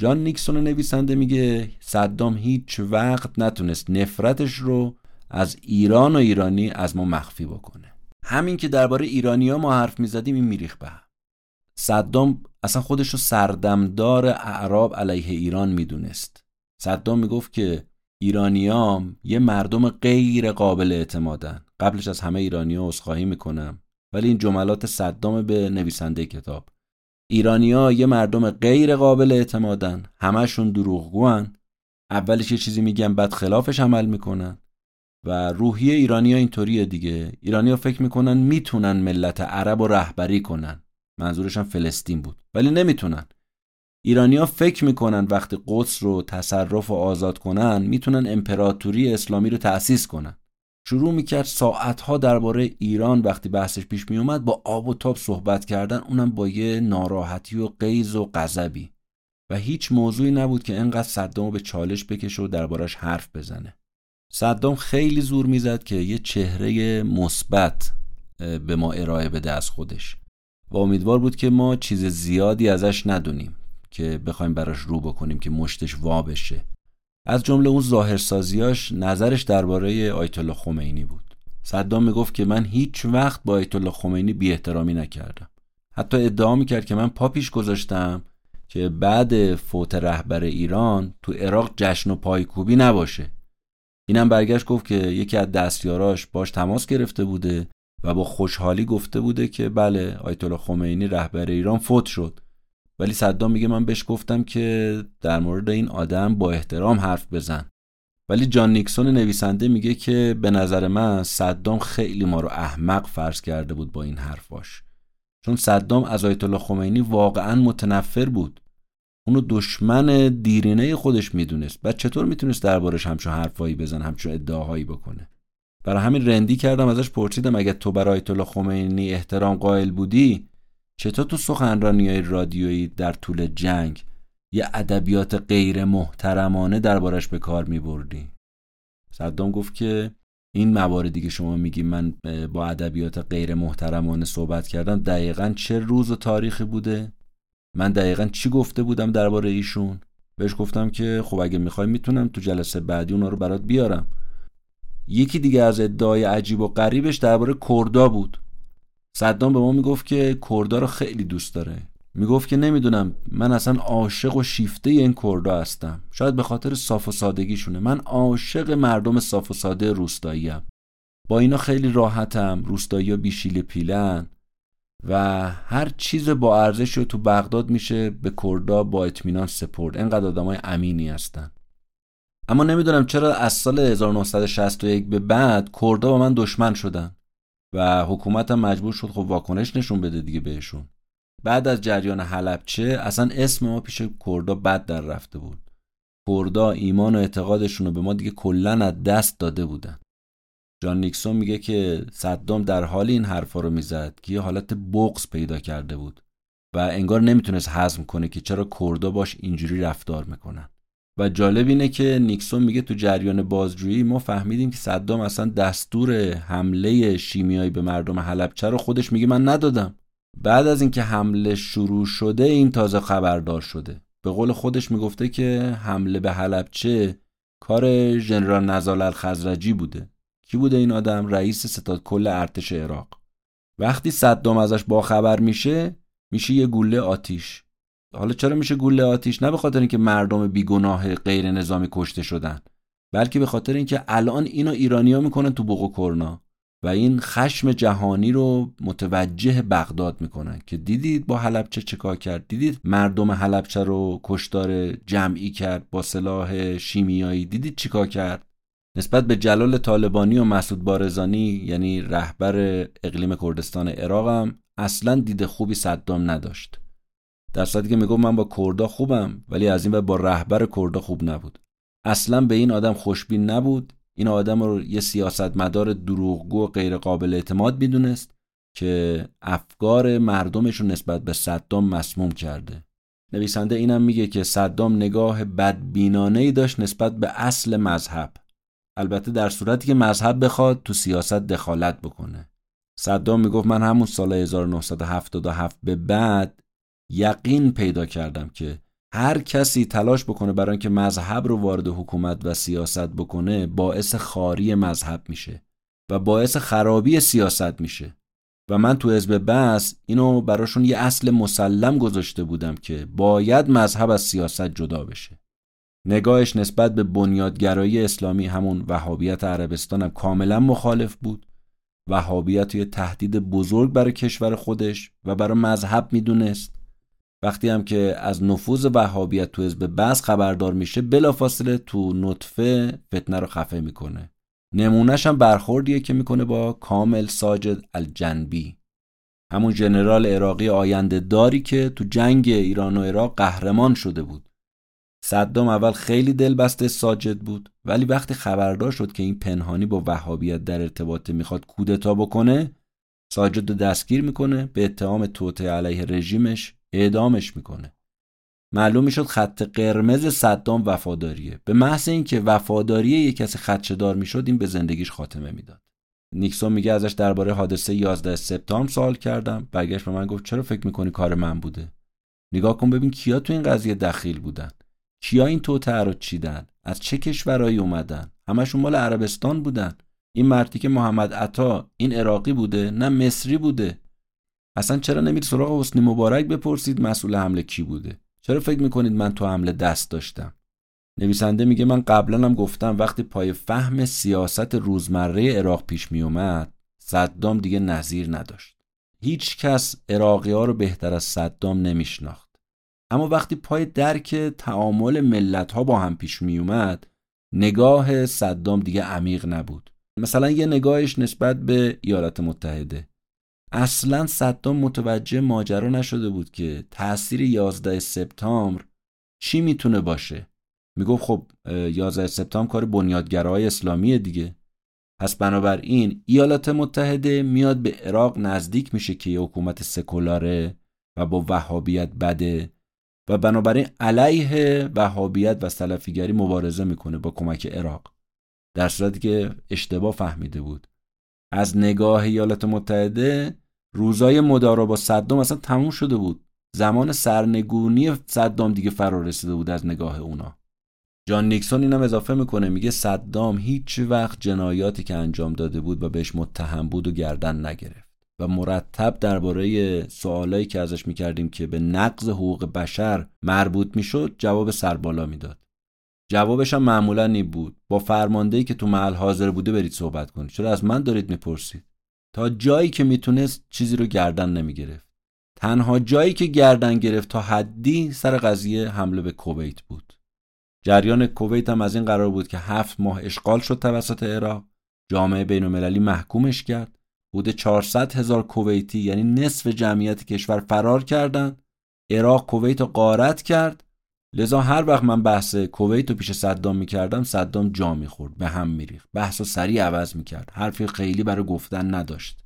S1: جان نیکسون نویسنده میگه صدام هیچ وقت نتونست نفرتش رو از ایران و ایرانی از ما مخفی بکنه. همین که درباره ایرانیا ما حرف می‌زدیم این میریخ به صدام اصلا خودش رو سردمدار اعراب علیه ایران می‌دونست. صدام می‌گفت که ایرانیام یه مردم غیر قابل اعتمادن. قبلش از همه ایرانیا عذرخواهی می‌کنم ولی این جملات صدام به نویسنده کتاب. ایرانیا یه مردم غیر قابل اعتمادن. همشون دروغگوان. اولش یه چیزی میگن بعد خلافش عمل می‌کنن. و روحیه ایرانیا اینطوریه دیگه. ایرانیا فکر می‌کنن می‌تونن ملت عرب و رهبری کنن. منظورش هم فلسطین بود. ولی نمی‌تونن. ایرانیا فکر می‌کنن وقتی قدس رو تصرف و آزاد کنن می‌تونن امپراتوری اسلامی رو تأسیس کنن. شروع می‌کرد ساعتها درباره ایران وقتی بحثش پیش میومد با آب و تاب صحبت کردن اونم با یه ناراحتی و قیز و غضبی. و هیچ موضوعی نبود که انقدر صدام به چالش بکشه و دربارش حرف بزنه. صدام خیلی زور می‌زد که یه چهره مثبت به ما ارائه بده از خودش. و امیدوار بود که ما چیز زیادی ازش ندونیم که بخوایم براش رو بکنیم که مشتش وا بشه. از جمله اون ظاهرسازیاش نظرش درباره آیت الله خمینی بود. صدام می‌گفت که من هیچ وقت با آیت الله خمینی بی احترامی نکردم. حتی ادعا می‌کرد که من پاپیش گذاشتم که بعد فوت رهبر ایران تو عراق جشن و پایکوبی نباشه. اینم برگشت گفت که یکی از دستیاراش باش تماس گرفته بوده و با خوشحالی گفته بوده که بله آیت الله خمینی رهبر ایران فوت شد. ولی صدام میگه من بهش گفتم که در مورد این آدم با احترام حرف بزن. ولی جان نیکسون نویسنده میگه که به نظر من صدام خیلی ما رو احمق فرض کرده بود با این حرفاش. چون صدام از آیت الله خمینی واقعا متنفر بود. اونو دشمن دیرینه خودش می‌دونست. بعد چطور می‌تونست دربارش همچون حرفایی بزن همچون ادعاهایی بکنه؟ برای همین رندی کردم ازش پرسیدم اگه تو برای آیت الله خمینی احترام قائل بودی چطور تو سخنرانی های رادیویی در طول جنگ یه ادبیات غیر محترمانه دربارش به کار می بردی؟ صدام گفت که این مواردی که شما میگی من با ادبیات غیر محترمانه صحبت کردم دقیقا چه روز و تاریخی بوده؟ من دقیقا چی گفته بودم درباره ایشون؟ بهش گفتم که خب اگه می‌خوای می‌تونم تو جلسه بعدی اونا رو برات بیارم یکی دیگه از ادعای عجیب و غریبش درباره کردا بود صدام به ما می‌گفت که کردا رو خیلی دوست داره. می‌گفت که نمی‌دونم من اصلا عاشق و شیفته این کردا هستم. شاید به خاطر صاف و سادگیشونه. من عاشق مردم صاف و ساده روستاییم. با اینا خیلی راحتم روستایی بیشیل پیلن. و هر چیز با ارزش رو تو بغداد میشه به کردا با اطمینان سپرد. انقدر آدمای امینی هستن. اما نمی‌دونم چرا از سال 1961 به بعد کردا با من دشمن شدن. و حکومت هم مجبور شد خب واکنش نشون بده دیگه بهشون. بعد از جریان حلبچه اصلا اسم ما پیش کردا بد در رفته بود. کردا ایمان و اعتقادشون رو به ما دیگه کلا از دست داده بودن. جان نیکسون میگه که صدام در حال این حرفا رو می‌زد که یه حالت بغض پیدا کرده بود و انگار نمی‌تونست حزم کنه که چرا کردا باش اینجوری رفتار می‌کنن. و جالب اینه که نیکسون میگه تو جریان بازجویی ما فهمیدیم که صدام اصلا دستور حمله شیمیایی به مردم حلبچه رو خودش میگه من ندادم. بعد از اینکه حمله شروع شده این تازه خبردار شده. به قول خودش می‌گفته که حمله به حلبچه کار ژنرال نزال الخزرجی بوده. کی بوده این آدم؟ رئیس ستاد کل ارتش عراق. وقتی صدام ازش باخبر میشه میشه یه گوله آتیش. حالا چرا میشه گوله آتیش؟ نه به خاطر اینکه مردم بیگناه غیر نظامی کشته شدن بلکه به خاطر اینکه الان اینو ایرانیا می‌کنن تو بوق کرنا و این خشم جهانی رو متوجه بغداد می‌کنن که دیدید با حلبچه چکار کرد؟ دیدید مردم حلبچه رو کشتار جمعی کرد با سلاح شیمیایی؟ دیدید چیکار کرد؟ نسبت به جلال طالبانی و مسعود بارزانی یعنی رهبر اقلیم کردستان عراقم اصلا دید خوبی صدام نداشت. در صورتی که می‌گفت من با کردا خوبم ولی از این با رهبر کردا خوب نبود. اصلا به این آدم خوشبین نبود. این آدم رو یه سیاستمدار دروغگو و غیر قابل اعتماد می‌دونست که افکار مردمش رو نسبت به صدام مسموم کرده. نویسنده اینم میگه که صدام نگاه بدبینانه ای داشت نسبت به اصل مذهب. البته در صورتی که مذهب بخواد تو سیاست دخالت بکنه. صدام می‌گفت من همون سال 1977 به بعد یقین پیدا کردم که هر کسی تلاش بکنه برای اینکه مذهب رو وارد حکومت و سیاست بکنه باعث خاری مذهب میشه و باعث خرابی سیاست میشه. و من تو حزب بس اینو براشون یه اصل مسلم گذاشته بودم که باید مذهب از سیاست جدا بشه. نگاهش نسبت به بنیادگرایی اسلامی همون وهابیت عربستان هم کاملا مخالف بود. وهابیت یه تهدید بزرگ برای کشور خودش و برای مذهب می‌دونست. وقتی هم که از نفوذ وهابیت تو حزب بعض خبردار میشه بلافاصله تو نطفه فتنه رو خفه می‌کنه. نمونهش هم برخوردیه که می‌کنه با کامل ساجد الجنبی. همون ژنرال عراقی آینده داری که تو جنگ ایران و عراق قهرمان شده بود. صدام اول خیلی دلبسته ساجد بود ولی وقتی خبردار شد که این پنهانی با وهابیت در ارتباط می‌خواد کودتا بکنه ساجد رو دستگیر می‌کنه به اتهام توطعه علیه رژیمش اعدامش می‌کنه. معلوم می‌شد خط قرمز صدام وفاداریه. به محض اینکه وفاداری یک کسی خدشدار می‌شد این به زندگیش خاتمه می‌داد. نیکسون میگه ازش درباره حادثه 11 سپتامبر سوال کردم. برگشت به من گفت چرا فکر می‌کنی کار من بوده؟ نگاه کن ببین کیا تو این قضیه دخیل بودن. کیا این توطعه رو چیدن؟ از چه کشورهایی اومدن؟ همشون مال عربستان بودن. این مردی که محمد عطا این عراقی بوده نه مصری بوده. اصلا چرا نمید سراغ حسنی مبارک بپرسید؟ مسئول حمله کی بوده؟ چرا فکر می‌کنید من تو حمله دست داشتم؟ نویسنده میگه من قبلا هم گفتم وقتی پای فهم سیاست روزمره عراق پیش میومد صدام دیگه نظیر نداشت. هیچ کس عراقی ها رو بهتر از صدام نمیشناخت. اما وقتی پای درک تعامل ملت ها با هم پیش میومد نگاه صدام دیگه عمیق نبود. مثلا یه نگاهش نسبت به ایالات متحده. اصلا صدام متوجه ماجرا نشده بود که تاثیر 11 سپتامبر چی می‌تونه باشه. می‌گفت خب 11 سپتامبر کار بنیادگرای اسلامی دیگه. پس بنابراین ایالات متحده میاد به عراق نزدیک میشه که یه حکومت سکولاره و با وهابیت بده و بنابراین علیه وهابیت و سلفیگری مبارزه می‌کنه با کمک عراق. در صورتی که اشتباه فهمیده بود. از نگاه ایالات متحده روزای مدارا با صدام اصلا تموم شده بود. زمان سرنگونی صدام دیگه فرا رسیده بود از نگاه اونا. جان نیکسون اینم اضافه می‌کنه میگه صدام هیچ وقت جنایاتی که انجام داده بود و بهش متهم بود و گردن نگرفت. و مرتب درباره سوالایی که ازش می‌کردیم که به نقض حقوق بشر مربوط می‌شد جواب سربالا می‌داد. جوابش هم معمولا این بود. با فرماندهی که تو محل حاضر بوده برید صحبت کنید. چرا از من دارید می‌پرسید؟ تا جایی که می‌تونست چیزی رو گردن نمی‌گرفت. تنها جایی که گردن گرفت تا حدی سر قضیه حمله به کویت بود. جریان کویت هم از این قرار بود که هفت ماه اشغال شد توسط عراق. جامعه بین المللی محکومش کرد. حدود 400 هزار کویتی یعنی نصف جمعیت کشور فرار کردند. عراق کویت رو غارت کرد. لذا هر وقت من بحث کویت رو پیش صدام می‌کردم صدام جا می‌خورد به هم میریخت. بحث رو سریع عوض می‌کرد. حرفی خیلی برای گفتن نداشت.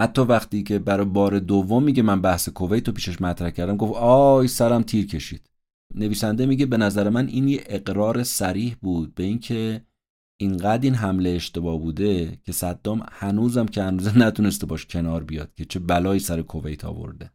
S1: حتی وقتی که برای بار دوم میگه من بحث کویت رو پیشش مطرح کردم گفت آی سرم تیر کشید. نویسنده میگه به نظر من این یه اقرار سریح بود به اینکه اینقدر این حمله اشتباه بوده که صدام هنوزم که هنوز نتونسته باش کنار بیاد که چه بلایی سر کویت آورده.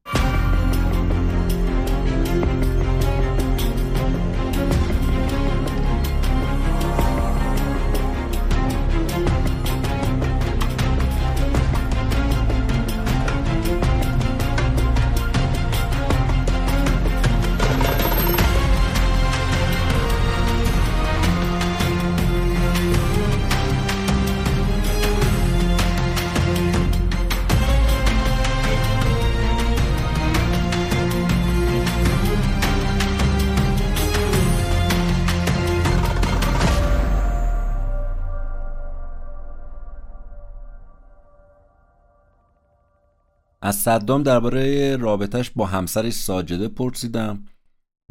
S1: از صدام درباره رابطش با همسرش ساجده پرسیدم.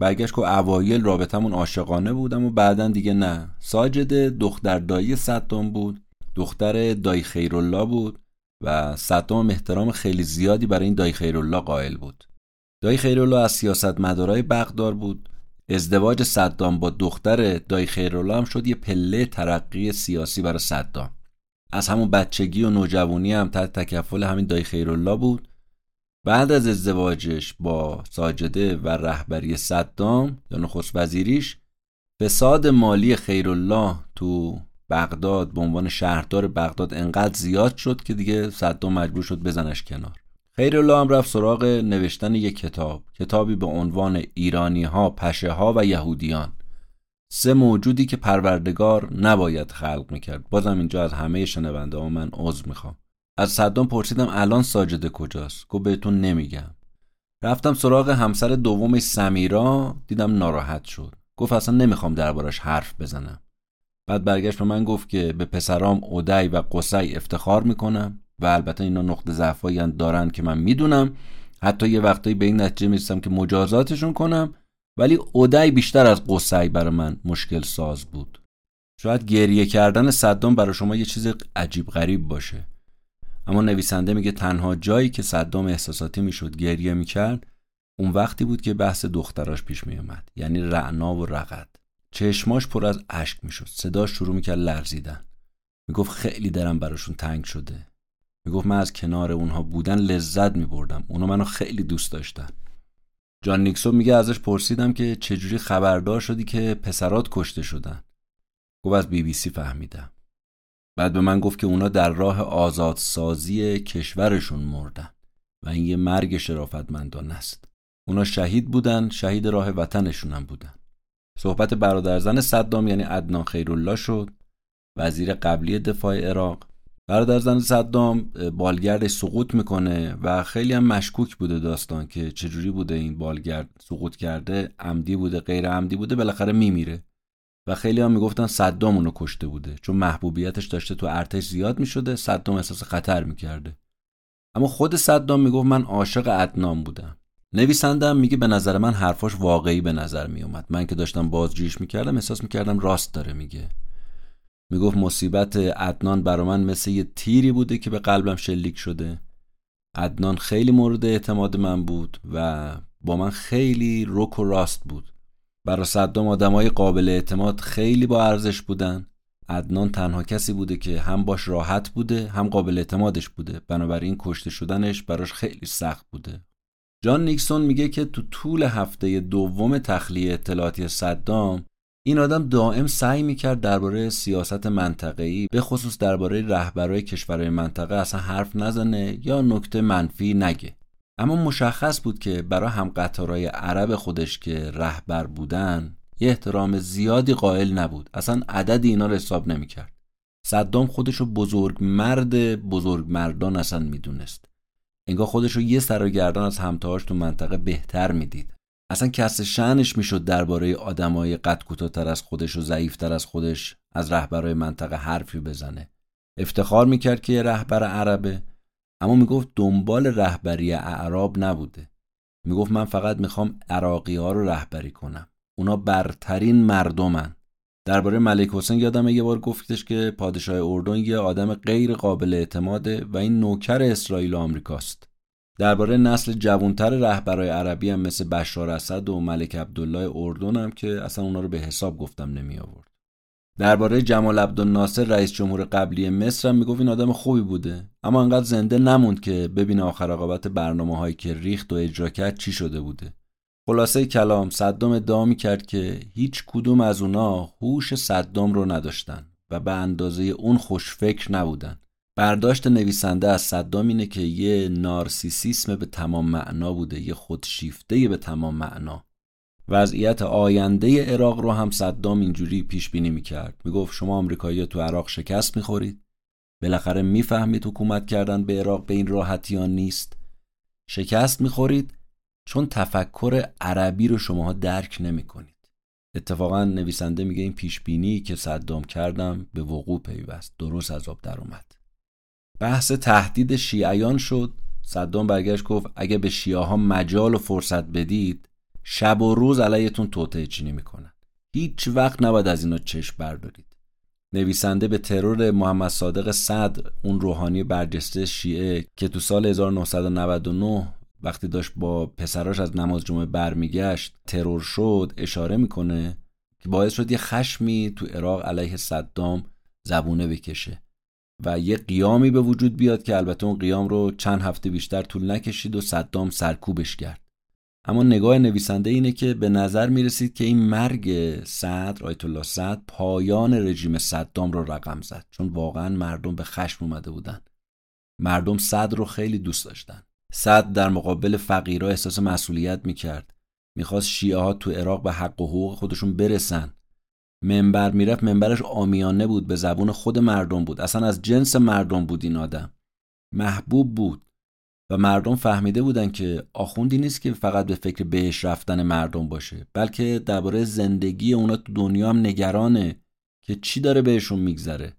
S1: برگشت که اوایل رابطمون عاشقانه بودم و بعدا دیگه نه. ساجده دختر دایی صدام بود. دختر دایی خیرالله بود و صدام احترام خیلی زیادی برای این دایی خیرالله قائل بود. دایی خیرالله از سیاست مدارای بغدار بود. ازدواج صدام با دختر دایی خیرالله هم شد یه پله ترقی سیاسی برای صدام. از همون بچگی و نوجوانی هم تحت تکفل همین دایی خیرالله بود. بعد از ازدواجش با ساجده و رهبری صدام یا نخست وزیریش فساد مالی خیرالله تو بغداد به عنوان شهردار بغداد انقدر زیاد شد که دیگه صدام مجبور شد بزنش کنار. خیرالله هم رفت سراغ نوشتن یک کتاب. کتابی به عنوان ایرانی ها پشه ها و یهودیان. سه موجودی که پروردگار نباید خلق می‌کرد. بازم اینجا از همه شنونده ها من عضو می‌خوام. از صدام پرسیدم الان ساجده کجاست؟ گفت بهتون نمیگم. رفتم سراغ همسر دومش سمیرا دیدم ناراحت شد. گفت اصلا نمی‌خوام دربارش حرف بزنم. بعد برگشت به من گفت که به پسرام اودی و قصی افتخار می‌کنم و البته اینا نقطه ضعفایی دارن که من می‌دونم. حتی یه وقتایی به این نتیجه می‌رسم که مجازاتشون کنم. ولی اودی بیشتر از قصی برای من مشکل ساز بود. شاید گریه کردن صدام برای شما یه چیز عجیب غریب باشه. اما نویسنده میگه تنها جایی که صدام احساساتی می‌شد گریه می‌کرد اون وقتی بود که بحث دختراش پیش میومد یعنی رعنا و رقد. چشماش پر از اشک می‌شد. صداش شروع می‌کرد لرزیدن. می‌گفت خیلی درم براشون تنگ شده. می‌گفت من از کنار اونها بودن لذت میبردم. اونا منو خیلی دوست داشتن. جان نیکسون میگه ازش پرسیدم که چجوری خبردار شدی که پسرات کشته شدن. گفت از بی بی سی فهمیدم. بعد به من گفت که اونا در راه آزادسازی کشورشون مردن و این یه مرگ شرافتمندان است. اونا شهید بودن شهید راه وطنشون بودن. صحبت برادرزن صدام یعنی عدنان خیرالله شد. وزیر قبلی دفاع عراق برادرزن صدام بالگردش سقوط می‌کنه و خیلی هم مشکوک بوده داستان که چجوری بوده این بالگرد سقوط کرده. عمدی بوده غیر عمدی بوده بالاخره میمیره. و خیلی هم می‌گفتن صدام اونو کشته بوده چون محبوبیتش داشته تو ارتش زیاد می‌شده. صدام احساس خطر می‌کرده. اما خود صدام می‌گفت من عاشق عدنان بودم. نویسندم میگه به نظر من حرفاش واقعی به نظر میومد من که داشتم بازجویش می‌کردم احساس می‌کردم راست داره میگه. می‌گفت مصیبت عدنان برا من مثل یه تیری بوده که به قلبم شلیک شده. عدنان خیلی مورد اعتماد من بود و با من خیلی رک و راست بود. برا صدام آدمای قابل اعتماد خیلی با ارزش بودن. عدنان تنها کسی بوده که هم باش راحت بوده هم قابل اعتمادش بوده. بنابراین کشته شدنش براش خیلی سخت بوده. جان نیکسون میگه که تو طول هفته دوم تخلیه اطلاعاتی صدام این آدم دائم سعی می‌کرد درباره سیاست منطقه‌ای به خصوص درباره رهبرای کشورهای منطقه اصلا حرف نزنه یا نکته منفی نگه. اما مشخص بود که برای هم قطارای عرب خودش که رهبر بودن یه احترام زیادی قائل نبود. اصلا عدد اینا رو حساب نمی‌کرد. صدام خودش رو بزرگ مرد بزرگ مردان اصلا می‌دونست. انگار خودش رو یه سر و از همتاهاش تو منطقه بهتر می‌دید. اصلا کس شنش می‌شد درباره آدمای قد کوتاهتر از خودش و ضعیفتر از خودش از رهبرای منطقه حرفی بزنه. افتخار می‌کرد که یه رهبر عربه اما می‌گفت دنبال رهبری اعراب نبوده. می‌گفت من فقط می‌خوام عراقی ها رو رهبری کنم. اونا برترین مردمن. درباره ملک حسین یادم یه بار گفتش که پادشاه اردن یه آدم غیر قابل اعتماده و این نوکر اسرائیل و آمریکاست. درباره نسل جوانتر رهبرای عربی هم مثل بشار اسد و ملک عبدالله اردن هم که اصلا اونا رو به حساب گفتم نمی آورد. درباره جمال عبدالناصر رئیس جمهور قبلی مصر هم می‌گفت این آدم خوبی بوده. اما انقدر زنده نموند که ببینه آخر عاقبت برنامه هایی که ریخت و اجرا کرد چی شده بوده. خلاصه کلام صدام ادعا کرد که هیچ کدوم از اونا هوش صدام رو نداشتن و به اندازه اون خوشفکر نبودن. برداشت نویسنده از صدام اینه که یه نارسیسیسم به تمام معنا بوده یه خودشیفته به تمام معنا. وضعیت آینده عراق رو هم صدام اینجوری پیش بینی می‌کرد. می‌گفت شما آمریکایی تو عراق شکست می‌خورید. بالاخره می‌فهمید حکومت کردن به عراق به این راحتی نیست. شکست می‌خورید چون تفکر عربی رو شماها درک نمی‌کنید. اتفاقا نویسنده میگه این پیش بینی که صدام کردم به وقوع پیوست. درست از آب در اومد. بحث تهدید شیعیان شد. صدام برگشت گفت اگه به شیعه ها مجال و فرصت بدید شب و روز علیتون توطعه چینی می‌کنن. هیچ وقت نباید از اینا چشم بردارید. نویسنده به ترور محمد صادق صدر اون روحانی برجسته شیعه که تو سال 1999 وقتی داشت با پسراش از نماز جمعه برمیگشت ترور شد اشاره می‌کنه که باعث شد یه خشمی تو عراق علیه صدام زبونه بکشه. و یه قیامی به وجود بیاد که البته اون قیام رو چند هفته بیشتر طول نکشید و صدام سرکوبش کرد. اما نگاه نویسنده اینه که به نظر می‌رسید که این مرگ صدر آیت الله صدر پایان رژیم صدام رو رقم زد. چون واقعا مردم به خشم اومده بودن. مردم صدر رو خیلی دوست داشتن. صدر در مقابل فقیرها احساس مسئولیت می‌کرد. می‌خواست شیعه ها تو عراق به حق و حقوق خودشون برسن. منبر می‌رفت منبرش آمیانه بود به زبون خود مردم بود. اصلا از جنس مردم بود این آدم. محبوب بود. و مردم فهمیده بودن که آخوندی نیست که فقط به فکر بهش رفتن مردم باشه بلکه درباره زندگی اونا تو دنیا هم نگرانه که چی داره بهشون میگذره.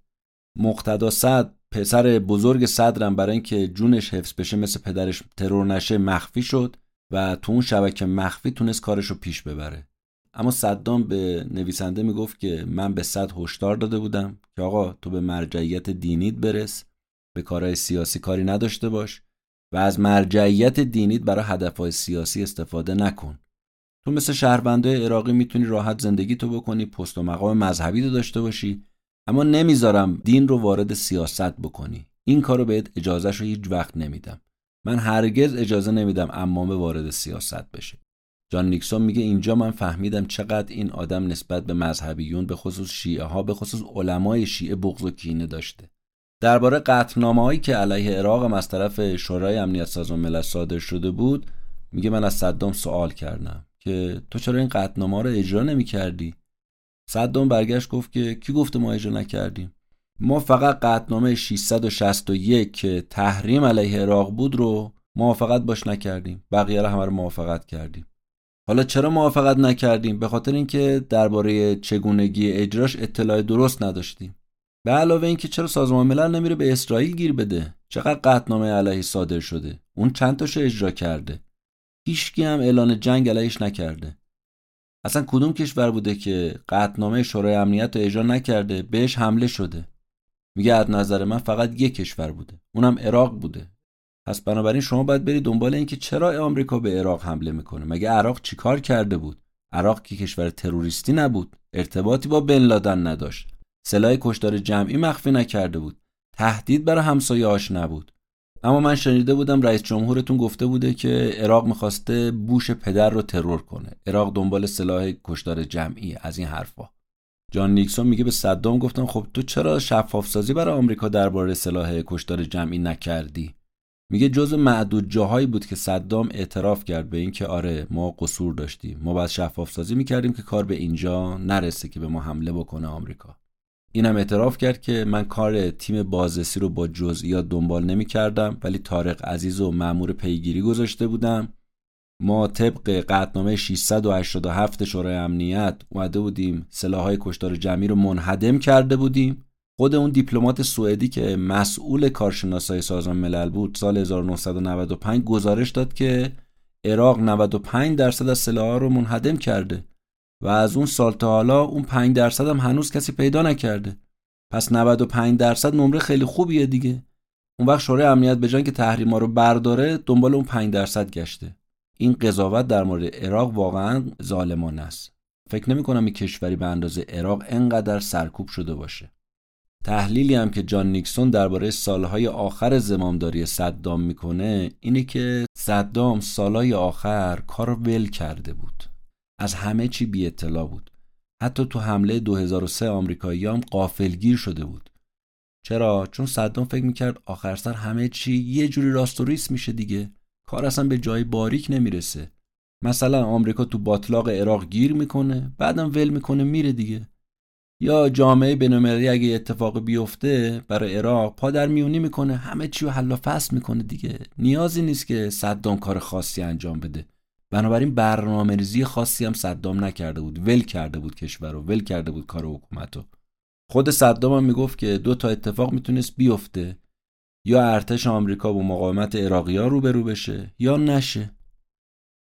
S1: مقتدا صد پسر بزرگ صدرم برای اینکه جونش حفظ بشه مثل پدرش ترور نشه مخفی شد و تو اون شبکه مخفی تونست کارش رو پیش ببره. اما صدام به نویسنده می‌گفت که من به صد هشدار داده بودم که آقا تو به مرجعیت دینیت برس به کارهای سیاسی کاری نداشته باش و از مرجعیت دینیت برای هدفهای سیاسی استفاده نکن. تو مثل شهروندای عراقی می‌تونی راحت زندگی تو بکنی پست و مقام مذهبی رو داشته باشی اما نمی‌ذارم دین رو وارد سیاست بکنی. این کارو بهت اجازهش رو هیچ وقت نمیدم. من هرگز اجازه نمیدم امامه وارد سیاست بشه. جان نیکسون میگه اینجا من فهمیدم چقدر این آدم نسبت به مذهبیون به خصوص شیعه ها به خصوص علمای شیعه بغض و کینه داشته. درباره قطعنامه هایی که علیه عراق هم از طرف شورای امنیت سازمان ملل صادر شده بود میگه من از صدام سوال کردم که تو چرا این قطعنامه رو اجرا نمی کردی؟ صدام برگشت گفت که کی گفته ما اجرا نکردیم؟ ما فقط قطعنامه 661 که تحریم علیه عراق بود رو موافقت باش نکردیم. بقیه رو همه رو موافقت کردیم. حالا چرا موافقت نکردیم؟ به خاطر اینکه درباره چگونگی اجراش اطلاع درست نداشتیم. به علاوه اینکه چرا سازمان ملل نمیره به اسرائیل گیر بده؟ چقدر قطعنامه علیه صادر شده؟ اون چند تاشو اجرا کرده؟ هیچکی هم اعلان جنگ علیهش نکرده. اصلا کدوم کشور بوده که قطعنامه شورای امنیت رو اجرا نکرده؟ بهش حمله شده. میگه از نظر من فقط یک کشور بوده. اونم عراق بوده. پس بنابراین شما باید برید دنبال اینکه چرا آمریکا به عراق حمله می‌کنه. مگه عراق چیکار کرده بود؟ عراق که کشور تروریستی نبود. ارتباطی با بن لادن نداشت. سلاح کشتار جمعی مخفی نکرده بود. تهدید برای همسایه‌هاش نبود. اما من شنیده بودم رئیس جمهورتون گفته بوده که عراق می‌خواسته بوش پدر رو ترور کنه. عراق دنبال سلاح کشتار جمعی از این حرفا. جان نیکسون میگه به صدام گفتم خب تو چرا شفاف سازی برای آمریکا درباره سلاح کشتار جمعی نکردی؟ میگه جز معدود جاهایی بود که صدام اعتراف کرد به اینکه آره ما قصور داشتیم. ما باید شفاف سازی می‌کردیم که کار به اینجا نرسه که به ما حمله بکنه آمریکا. اینم اعتراف کرد که من کار تیم بازرسی رو با جزئیات دنبال نمی کردم ولی طارق عزیز و مأمور پیگیری گذاشته بودم. ما طبق قطنامه 687 شورای امنیت اومده بودیم سلاحهای کشتار جمعی رو منهدم کرده بودیم. خود اون دیپلمات سوئدی که مسئول کارشناسای سازمان ملل بود سال 1995 گزارش داد که عراق 95 درصد از سلاحها رو منهدم کرده و از اون سال تا حالا اون 5 درصد هم هنوز کسی پیدا نکرده. پس 95 درصد نمره خیلی خوبیه دیگه. اون وقت شورای امنیت به که تحریما رو برداره دنبال اون 5 درصد گشته. این قضاوت در مورد عراق واقعا ظالمانه است. فکر نمی کنم این کشوری به اندازه عراق انقدر سرکوب شده باشه. تحلیلی هم که جان نیکسون درباره سالهای آخر زمامداری صدام می‌کنه اینه که صدام سالهای آخر کار ول کرده بود. از همه چی بی اطلاع بود. حتی تو حمله 2003 آمریکایی هم قافلگیر شده بود. چرا؟ چون صدام فکر می‌کرد آخر سر همه چی یه جوری راست و ریس میشه دیگه. کار اصلا به جای باریک نمی‌رسه. مثلا آمریکا تو باطلاق عراق گیر می‌کنه بعدم ول می‌کنه میره دیگه. یا جامعه بینالمللی اگه اتفاق بیفته برای عراق پادر میونی می‌کنه همه چی رو حل و فصل می‌کنه دیگه. نیازی نیست که صدام کار خاصی انجام بده. بنابراین برنامه ریزی خاصی هم صدام نکرده بود. ول کرده بود کشور رو ول کرده بود کار حکومت رو. خود صدام هم می‌گفت که دو تا اتفاق می‌تونست بیفته. یا ارتش آمریکا با مقاومت عراقی ها روبرو بشه یا نشه.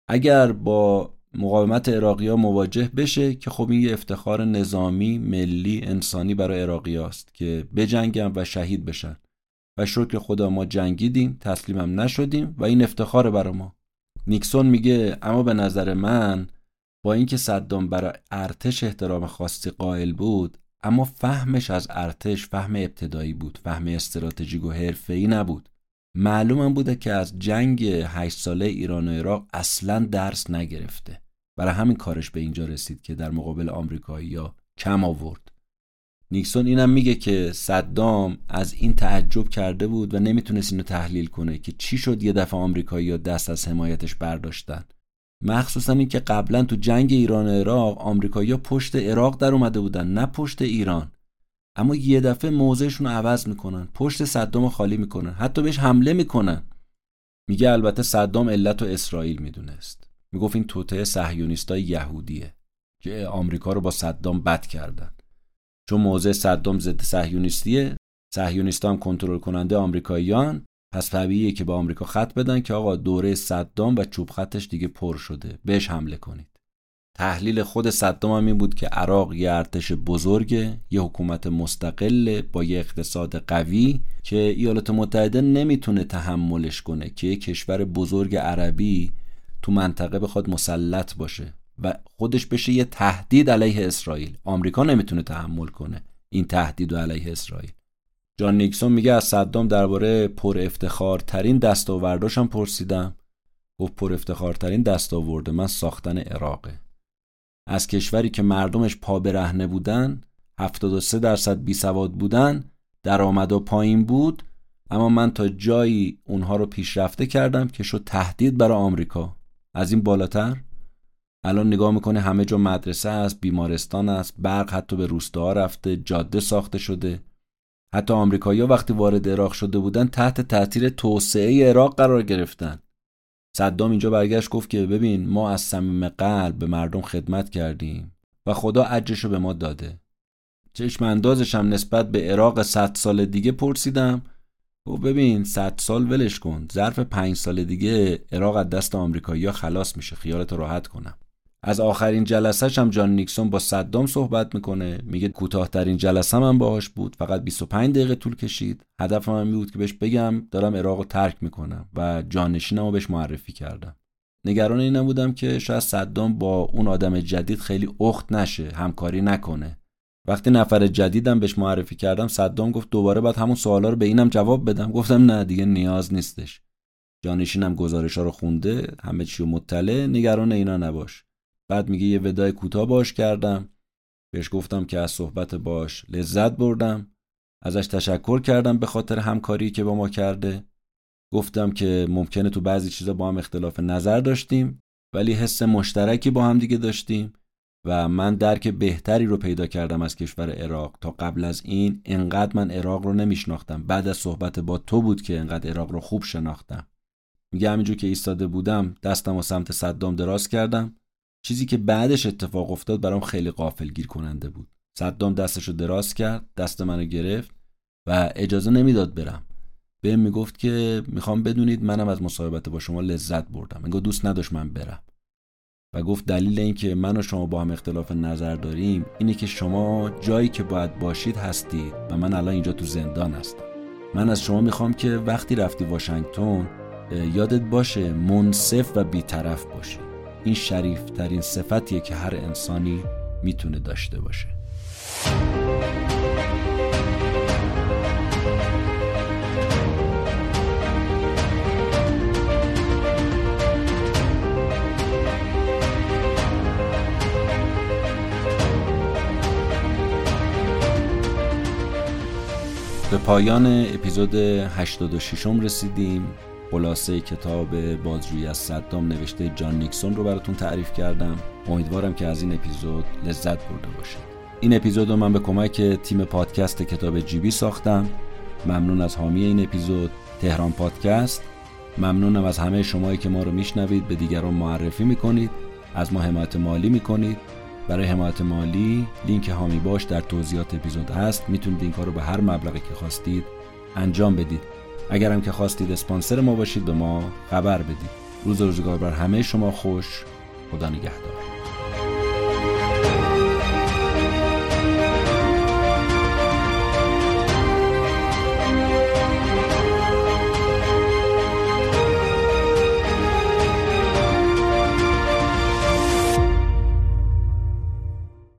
S1: اگر با مقاومت عراقی ها مواجه بشه که خب این یه افتخار نظامی ملی انسانی برای عراقی هاست که بجنگن و شهید بشن. و شکر خدا ما جنگیدیم تسلیمم نشدیم و این افتخار برای ما. نیکسون میگه اما به نظر من با اینکه صدام برای ارتش احترام خاصی قائل بود اما فهمش از ارتش فهم ابتدایی بود فهم استراتژیک و حرفه‌ای نبود. معلومم بوده که از جنگ هشت ساله ایران و عراق اصلا درس نگرفته. برای همین کارش به اینجا رسید که در مقابل آمریکایی یا کم آورد. نیکسون اینم میگه که صدام از این تعجب کرده بود و نمی‌تونست اینو تحلیل کنه که چی شد یه دفعه آمریکایی یا دست از حمایتش برداشتن. مخصوصا اینکه قبلا تو جنگ ایران و عراق آمریکایی‌ها پشت عراق در اومده بودن نه پشت ایران. اما یه دفعه موضعشون رو عوض می‌کنن. پشت صدام خالی می‌کنن. حتی بهش حمله می‌کنن. میگه البته صدام علت و اسرائیل می‌دونست. می‌گفت این توته صهیونیستای یهودیه که آمریکا رو با صدام بد کردن. چون موضع صدام ضد صهیونیستیه صهیونیستا هم کنترل کننده آمریکاییان. پس طبیعیه که به آمریکا خط بدن که آقا دوره صدام و چوب خطش دیگه پر شده. بهش حمله کنید. تحلیل خود صدام هم این بود که عراق یه ارتش بزرگه یه حکومت مستقل با یه اقتصاد قوی که ایالات متحده نمی‌تونه تحملش کنه که یه کشور بزرگ عربی تو منطقه بخواد مسلط باشه و خودش بشه یه تهدید علیه اسرائیل. آمریکا نمی‌تونه تحمل کنه این تهدید علیه اسرائیل. جان نیکسون میگه از صدام درباره پر افتخارترین دستاورداشم پرسیدم. گفت پر افتخارترین دستاورد من ساختن عراقه. از کشوری که مردمش پا برهنه بودن 73 درصد بی سواد بودن درآمد و پایین بود اما من تا جایی اونها رو پیشرفته کردم که شد تهدید برای آمریکا. از این بالاتر الان نگاه می‌کنه همه جا مدرسه است بیمارستان است برق حتی به روستاها رفته جاده ساخته شده. حتی آمریکایی‌ها وقتی وارد عراق شده بودن تحت تاثیر توسعه عراق قرار گرفتن. صدام اینجا برگشت گفت که ببین ما از صمیم قلب به مردم خدمت کردیم و خدا اجرش رو به ما داده. چشم هم نسبت به عراق صد سال دیگه پرسیدم. و ببین صد سال ولش کن. ظرف پنج سال دیگه عراق از دست آمریکایی‌ها خلاص میشه. خیالت راحت کنم. از آخرین جلسهش هم جان نیکسون با صدام صحبت می‌کنه. میگه کوتاهترین جلسه من باهاش بود. فقط 25 دقیقه طول کشید. هدفم هم بود که بهش بگم دارم عراق رو ترک می‌کنم و جانشینم رو بهش معرفی کردم. نگران این بودم که شاید صدام با اون آدم جدید خیلی اخت نشه همکاری نکنه. وقتی نفر جدیدم بهش معرفی کردم صدام گفت دوباره باید همون سوالا رو به اینم جواب بدم. گفتم نه دیگه نیاز نیستش. جانشینم گزارش ها رو خونده همه چی مطلع. نگران اینا نباش. بعد میگه یه ودای کوتاه باش کردم. بهش گفتم که از صحبت باش لذت بردم. ازش تشکر کردم به خاطر همکاری که با ما کرده. گفتم که ممکنه تو بعضی چیزا با هم اختلاف نظر داشتیم ولی حس مشترکی با هم دیگه داشتیم و من درک بهتری رو پیدا کردم از کشور عراق. تا قبل از این انقدر من عراق رو نمیشناختم. بعد از صحبت با تو بود که انقدر عراق رو خوب شناختم. میگه همینجور که ایستاده بودم دستم و سمت صدام دراز کردم. چیزی که بعدش اتفاق افتاد برام خیلی قافل گیر کننده بود. صدام دستشو دراز کرد دست منو گرفت و اجازه نمی‌داد برم. بهم می‌گفت که می‌خوام بدونید منم از مصاحبت با شما لذت بردم. انگار دوست نداشت من برم. و گفت دلیل اینکه من و شما با هم اختلاف نظر داریم اینه که شما جایی که باید باشید هستید و من الان اینجا تو زندان هستم. من از شما می‌خوام که وقتی رفتی واشنگتن یادت باشه منصف و بیطرف باشی. این شریف ترین صفتیه که هر انسانی می‌تونه داشته باشه. به پایان اپیزود 86 رسیدیم. خلاصه کتاب بازجویی از صدام نوشته جان نیکسون رو براتون تعریف کردم. امیدوارم که از این اپیزود لذت برده باشید. این اپیزود رو من به کمک تیم پادکست کتاب جیبی ساختم. ممنون از حامی این اپیزود. تهران پادکست. ممنونم از همه شمایی که ما رو میشنوید. به دیگران معرفی می‌کنید. از ما حمایت مالی می‌کنید. برای حمایت مالی لینک هامی باش در توضیحات اپیزود هست. می‌تونید این کار رو به هر مبلغی که خواستید انجام بدید. اگرم که خواستید اسپانسر ما باشید به ما خبر بدید. روز روزگار بر همه شما خوش خدا نگهدار.